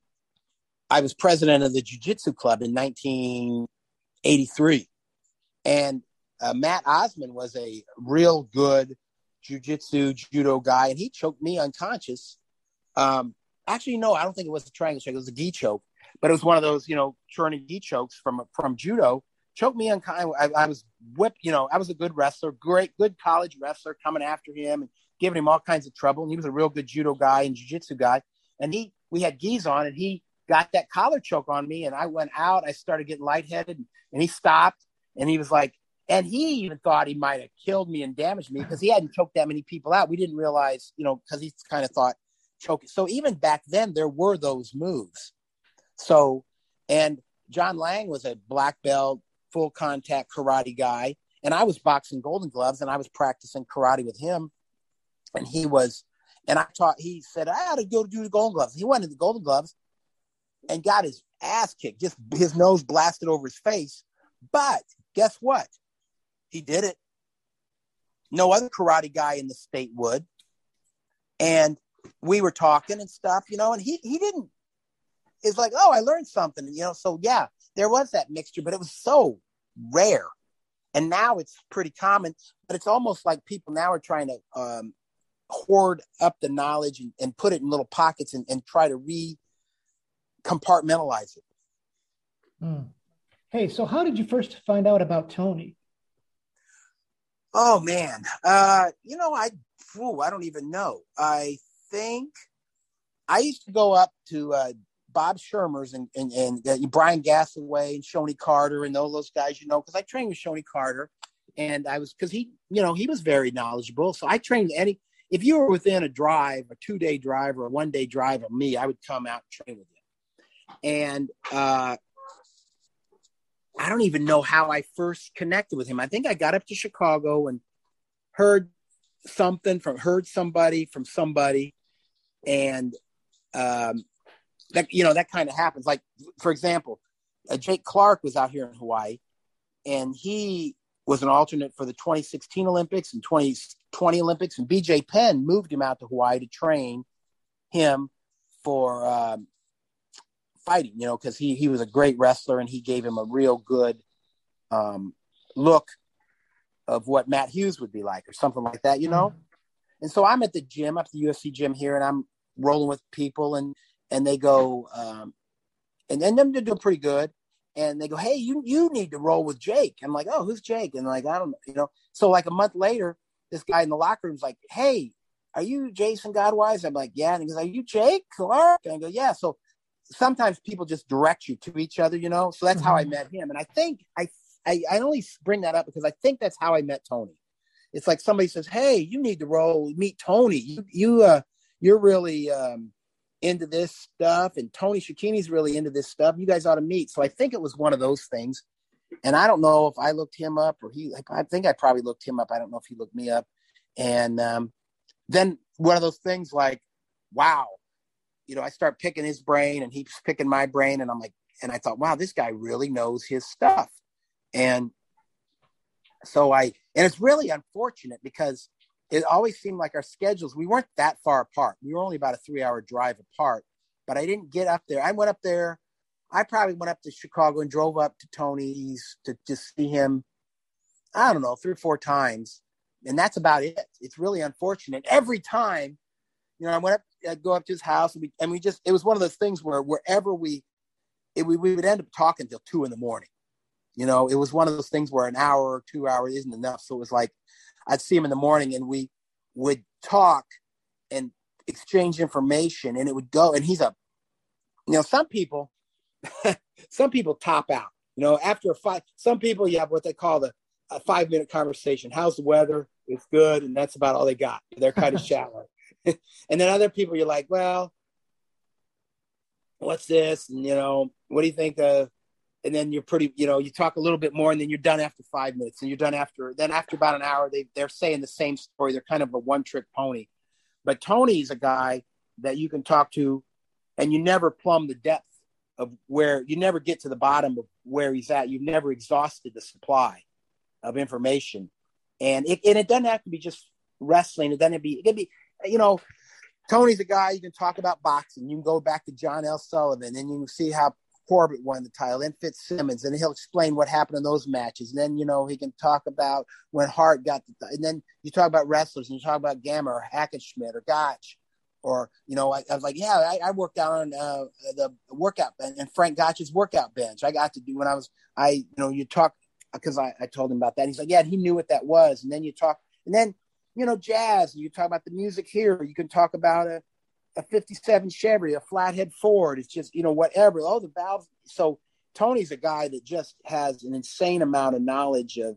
I was president of the Jiu Jitsu Club in 1983. And uh, Matt Osman was a real good Jiu Jitsu judo guy, and he choked me unconscious. Um, actually, no, I don't think it was a triangle choke. It was a gi choke, but it was one of those, you know, churning gi chokes from from judo. Choked me unconscious. I, I was whipped. You know, I was a good wrestler, great, good college wrestler, coming after him and giving him all kinds of trouble. And he was a real good judo guy and jiu-jitsu guy. And he, we had gis on, and he got that collar choke on me and I went out. I started getting lightheaded and he stopped and he was like, and he even thought he might have killed me and damaged me because he hadn't choked that many people out. We didn't realize, you know, because he kind of thought choke. So even back then, there were those moves. So, and John Lang was a black belt, full contact karate guy. And I was boxing golden gloves and I was practicing karate with him. And he was, and I taught, he said, I ought to go do the golden gloves. He went to the golden gloves and got his ass kicked, just his nose blasted over his face. But guess what? He did it. No other karate guy in the state would. And we were talking and stuff, you know, and he he didn't it's like, oh, I learned something, you know. So yeah, there was that mixture, but it was so rare. And now it's pretty common, but it's almost like people now are trying to um, hoard up the knowledge and, and, put it in little pockets and, and try to re compartmentalize it. Hmm. Hey, so how did you first find out about Tony? Oh man, uh, you know, I, ooh, I don't even know. I think I used to go up to uh, Bob Shermer's and and, and uh, Brian Gassaway and Shonie Carter and all those guys, you know, because I trained with Shonie Carter, and I was because he, you know, he was very knowledgeable. So I trained any. If you were within a drive, a two day drive or a one day drive of me, I would come out and train with you and uh, I don't even know how I first connected with him. I think I got up to Chicago and heard something from heard somebody from somebody, and um, that you know that kind of happens. Like for example, uh, Jake Clark was out here in Hawaii, and he was an alternate for the 2016 Olympics and 2020 Olympics, and BJ Penn moved him out to Hawaii to train him for um, fighting, you know, because he he was a great wrestler and he gave him a real good um, look of what Matt Hughes would be like or something like that, you know. Mm-hmm. And so I'm at the gym, at the UFC gym here, and I'm rolling with people, and and they go, um, and then them they're doing pretty good, and they go, hey, you you need to roll with Jake. I'm like, oh, who's Jake? And like, I don't, know, you know. So like a month later, this guy in the locker room's like, hey, are you Jason Godwise? I'm like, yeah. And he goes, are you Jake Clark? And I go, yeah. So sometimes people just direct you to each other, you know. So that's mm-hmm. how I mm-hmm. met him, and I think I I, I only bring that up because I think that's how I met Tony. It's like somebody says, "Hey, you need to roll meet Tony. You you uh you're really um into this stuff, and Tony Cecchine's really into this stuff. You guys ought to meet." So I think it was one of those things. And I don't know if I looked him up or he. I think I probably looked him up. I don't know if he looked me up. And um, then one of those things like, wow, you know, I start picking his brain and he's picking my brain, and I'm like, and I thought, wow, this guy really knows his stuff. And so I, and it's really unfortunate because it always seemed like our schedules, we weren't that far apart. We were only about a three hour drive apart, but I didn't get up there. I went up there. I probably went up to Chicago and drove up to Tony's to just see him. I don't know, three or four times. And that's about it. It's really unfortunate. Every time, you know, I went up, I'd go up to his house and we, and we just, it was one of those things where wherever we, it, we, we would end up talking till two in the morning you know, it was one of those things where an hour or two hours isn't enough. So it was like I'd see him in the morning and we would talk and exchange information and it would go. And he's a, you know, some people, some people top out, you know, after a five, some people, you have what they call the a five minute conversation. How's the weather? It's good. And that's about all they got. They're kind of shallow. and then other people, you're like, well, what's this? And, you know, what do you think of, and then you're pretty, you know, you talk a little bit more, and then you're done after five minutes, and you're done after. Then after about an hour, they they're saying the same story. They're kind of a one trick pony. But Tony's a guy that you can talk to, and you never plumb the depth of where you never get to the bottom of where he's at. You've never exhausted the supply of information, and it and it doesn't have to be just wrestling. It doesn't be. It can be, you know. Tony's a guy you can talk about boxing. You can go back to John L. Sullivan, and you can see how Corbett won the title, then Fitzsimmons, and he'll explain what happened in those matches. And then, you know, he can talk about when Hart got the, and then you talk about wrestlers and you talk about Gama or Hackenschmidt or Gotch. Or, you know, I, I was like, yeah, I, I worked out on uh, the workout bench and Frank Gotch's workout bench. I got to do when I was, I, you know, you talk, because I, I told him about that. He's like, yeah, he knew what that was. And then you talk, and then, you know, jazz, and you talk about the music here. You can talk about it a 57 Chevy, a flathead Ford. It's just, you know, whatever. Oh, the valves. So Tony's a guy that just has an insane amount of knowledge of,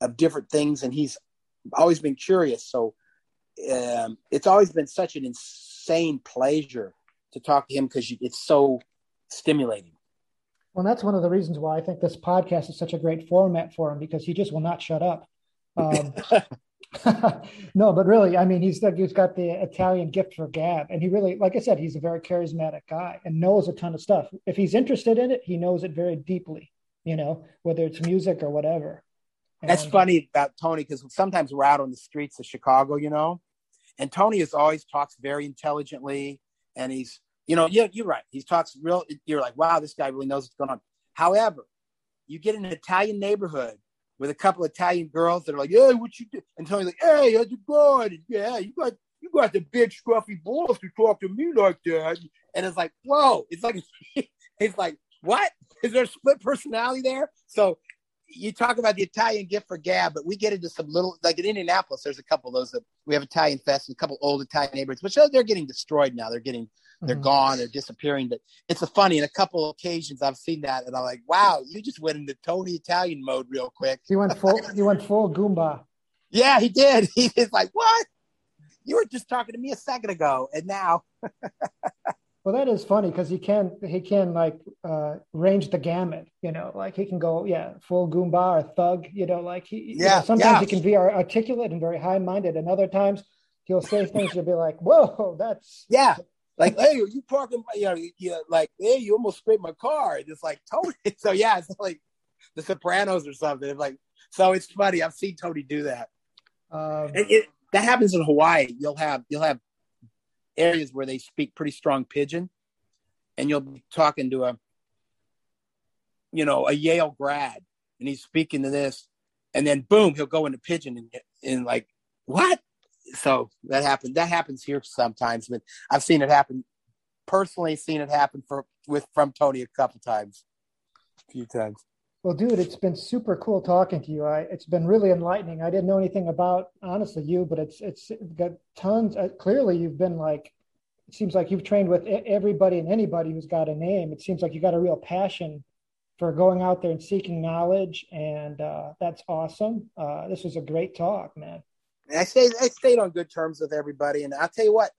of different things. And he's always been curious. So um, it's always been such an insane pleasure to talk to him because it's so stimulating. Well, that's one of the reasons why I think this podcast is such a great format for him because he just will not shut up. Um, no, but really, I mean, he's he's got the Italian gift for gab, and he really, like I said, he's a very charismatic guy and knows a ton of stuff. If he's interested in it, he knows it very deeply. You know, whether it's music or whatever. And, That's funny about Tony because sometimes we're out on the streets of Chicago, you know, and Tony is always talks very intelligently, and he's, you know, yeah, you're right. He talks real. You're like, wow, this guy really knows what's going on. However, you get in an Italian neighborhood with a couple of Italian girls that are like, "Hey, what you do?" And Tony's like, "Hey, how's it going? Yeah, you got you got the big scruffy balls to talk to me like that." And it's like, whoa! It's like it's like what? Is there split personality there? So you talk about the Italian gift for gab, but we get into some little like in Indianapolis. There's a couple of those that we have Italian fest and a couple old Italian neighborhoods, which they're getting destroyed now. They're getting they're mm-hmm. gone, they're disappearing. But it's a funny. In a couple of occasions, I've seen that, and I'm like, wow, you just went into Tony Italian mode real quick. He went full. he went full Goomba. Yeah, he did. He was like, what? You were just talking to me a second ago, and now. well, that is funny because he can he can like uh, range the gamut. You know, like he can go yeah full Goomba or thug. You know, like he yeah. You know, sometimes yeah. he can be articulate and very high minded, and other times he'll say things you'll be like, whoa, that's yeah like, hey, are you parking? You know, you like, hey, you almost scraped my car. It's like Tony. So yeah, it's like The Sopranos or something. It's like, so it's funny. I've seen Tony do that. Um, it, it, that happens in Hawaii. You'll have you'll have areas where they speak pretty strong pidgin, and you'll be talking to a, you know, a Yale grad, and he's speaking to this, and then boom, he'll go into pidgin and, and like, what? So that happened. That happens here sometimes, but I've seen it happen. Personally, seen it happen for with from Tony a couple times, a few times. Well, dude, it's been super cool talking to you. I, it's been really enlightening. I didn't know anything about honestly you, but it's it's got tons. Uh, clearly, you've been like. It seems like you've trained with everybody and anybody who's got a name. It seems like you got a real passion for going out there and seeking knowledge. And uh, that's awesome. Uh, this was a great talk, man. I stayed I stayed on good terms with everybody, and I'll tell you what,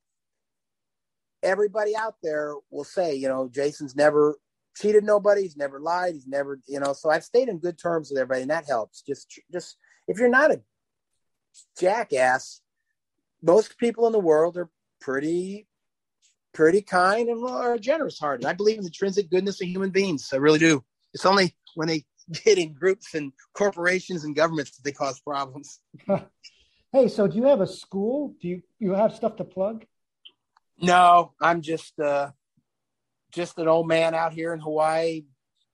everybody out there will say, you know, Jason's never cheated nobody, he's never lied, he's never, you know. So I've stayed in good terms with everybody, and that helps. Just, just if you're not a jackass, most people in the world are pretty, pretty kind and are generous hearted. I believe in the intrinsic goodness of human beings. I really do. It's only when they get in groups and corporations and governments that they cause problems. Hey, so do you have a school? Do you you have stuff to plug? No, I'm just uh just an old man out here in Hawaii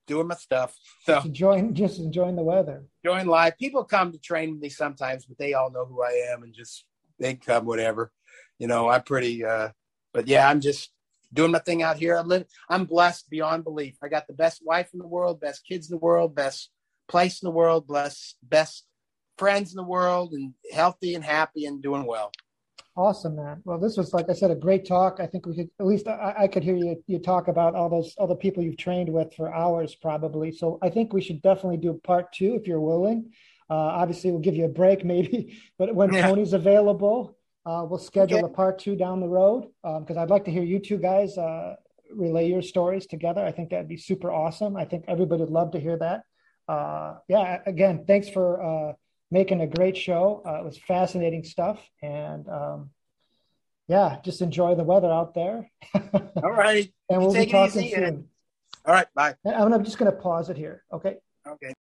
doing my stuff. So just enjoying just enjoying the weather. Enjoying life. People come to train with me sometimes, but they all know who I am and just they come whatever. You know, I'm pretty uh but yeah, I'm just doing my thing out here. I live I'm blessed beyond belief. I got the best wife in the world, best kids in the world, best place in the world, blessed best friends in the world and healthy and happy and doing well. Awesome, man. Well, this was, like I said, a great talk. I think we could, at least I, I, could hear you, you talk about all those other people you've trained with for hours, probably. So I think we should definitely do part two if you're willing. Uh, obviously, we'll give you a break maybe, but when yeah. Tony's available, uh, we'll schedule okay. a part two down the road because um, I'd like to hear you two guys uh, relay your stories together. I think that'd be super awesome. I think everybody would love to hear that. Uh, yeah, again, thanks for uh, making a great show. Uh, it was fascinating stuff, and um, yeah, just enjoy the weather out there. All right, and we'll be talking soon. And... All right, bye. I'm, I'm just going to pause it here. Okay. Okay.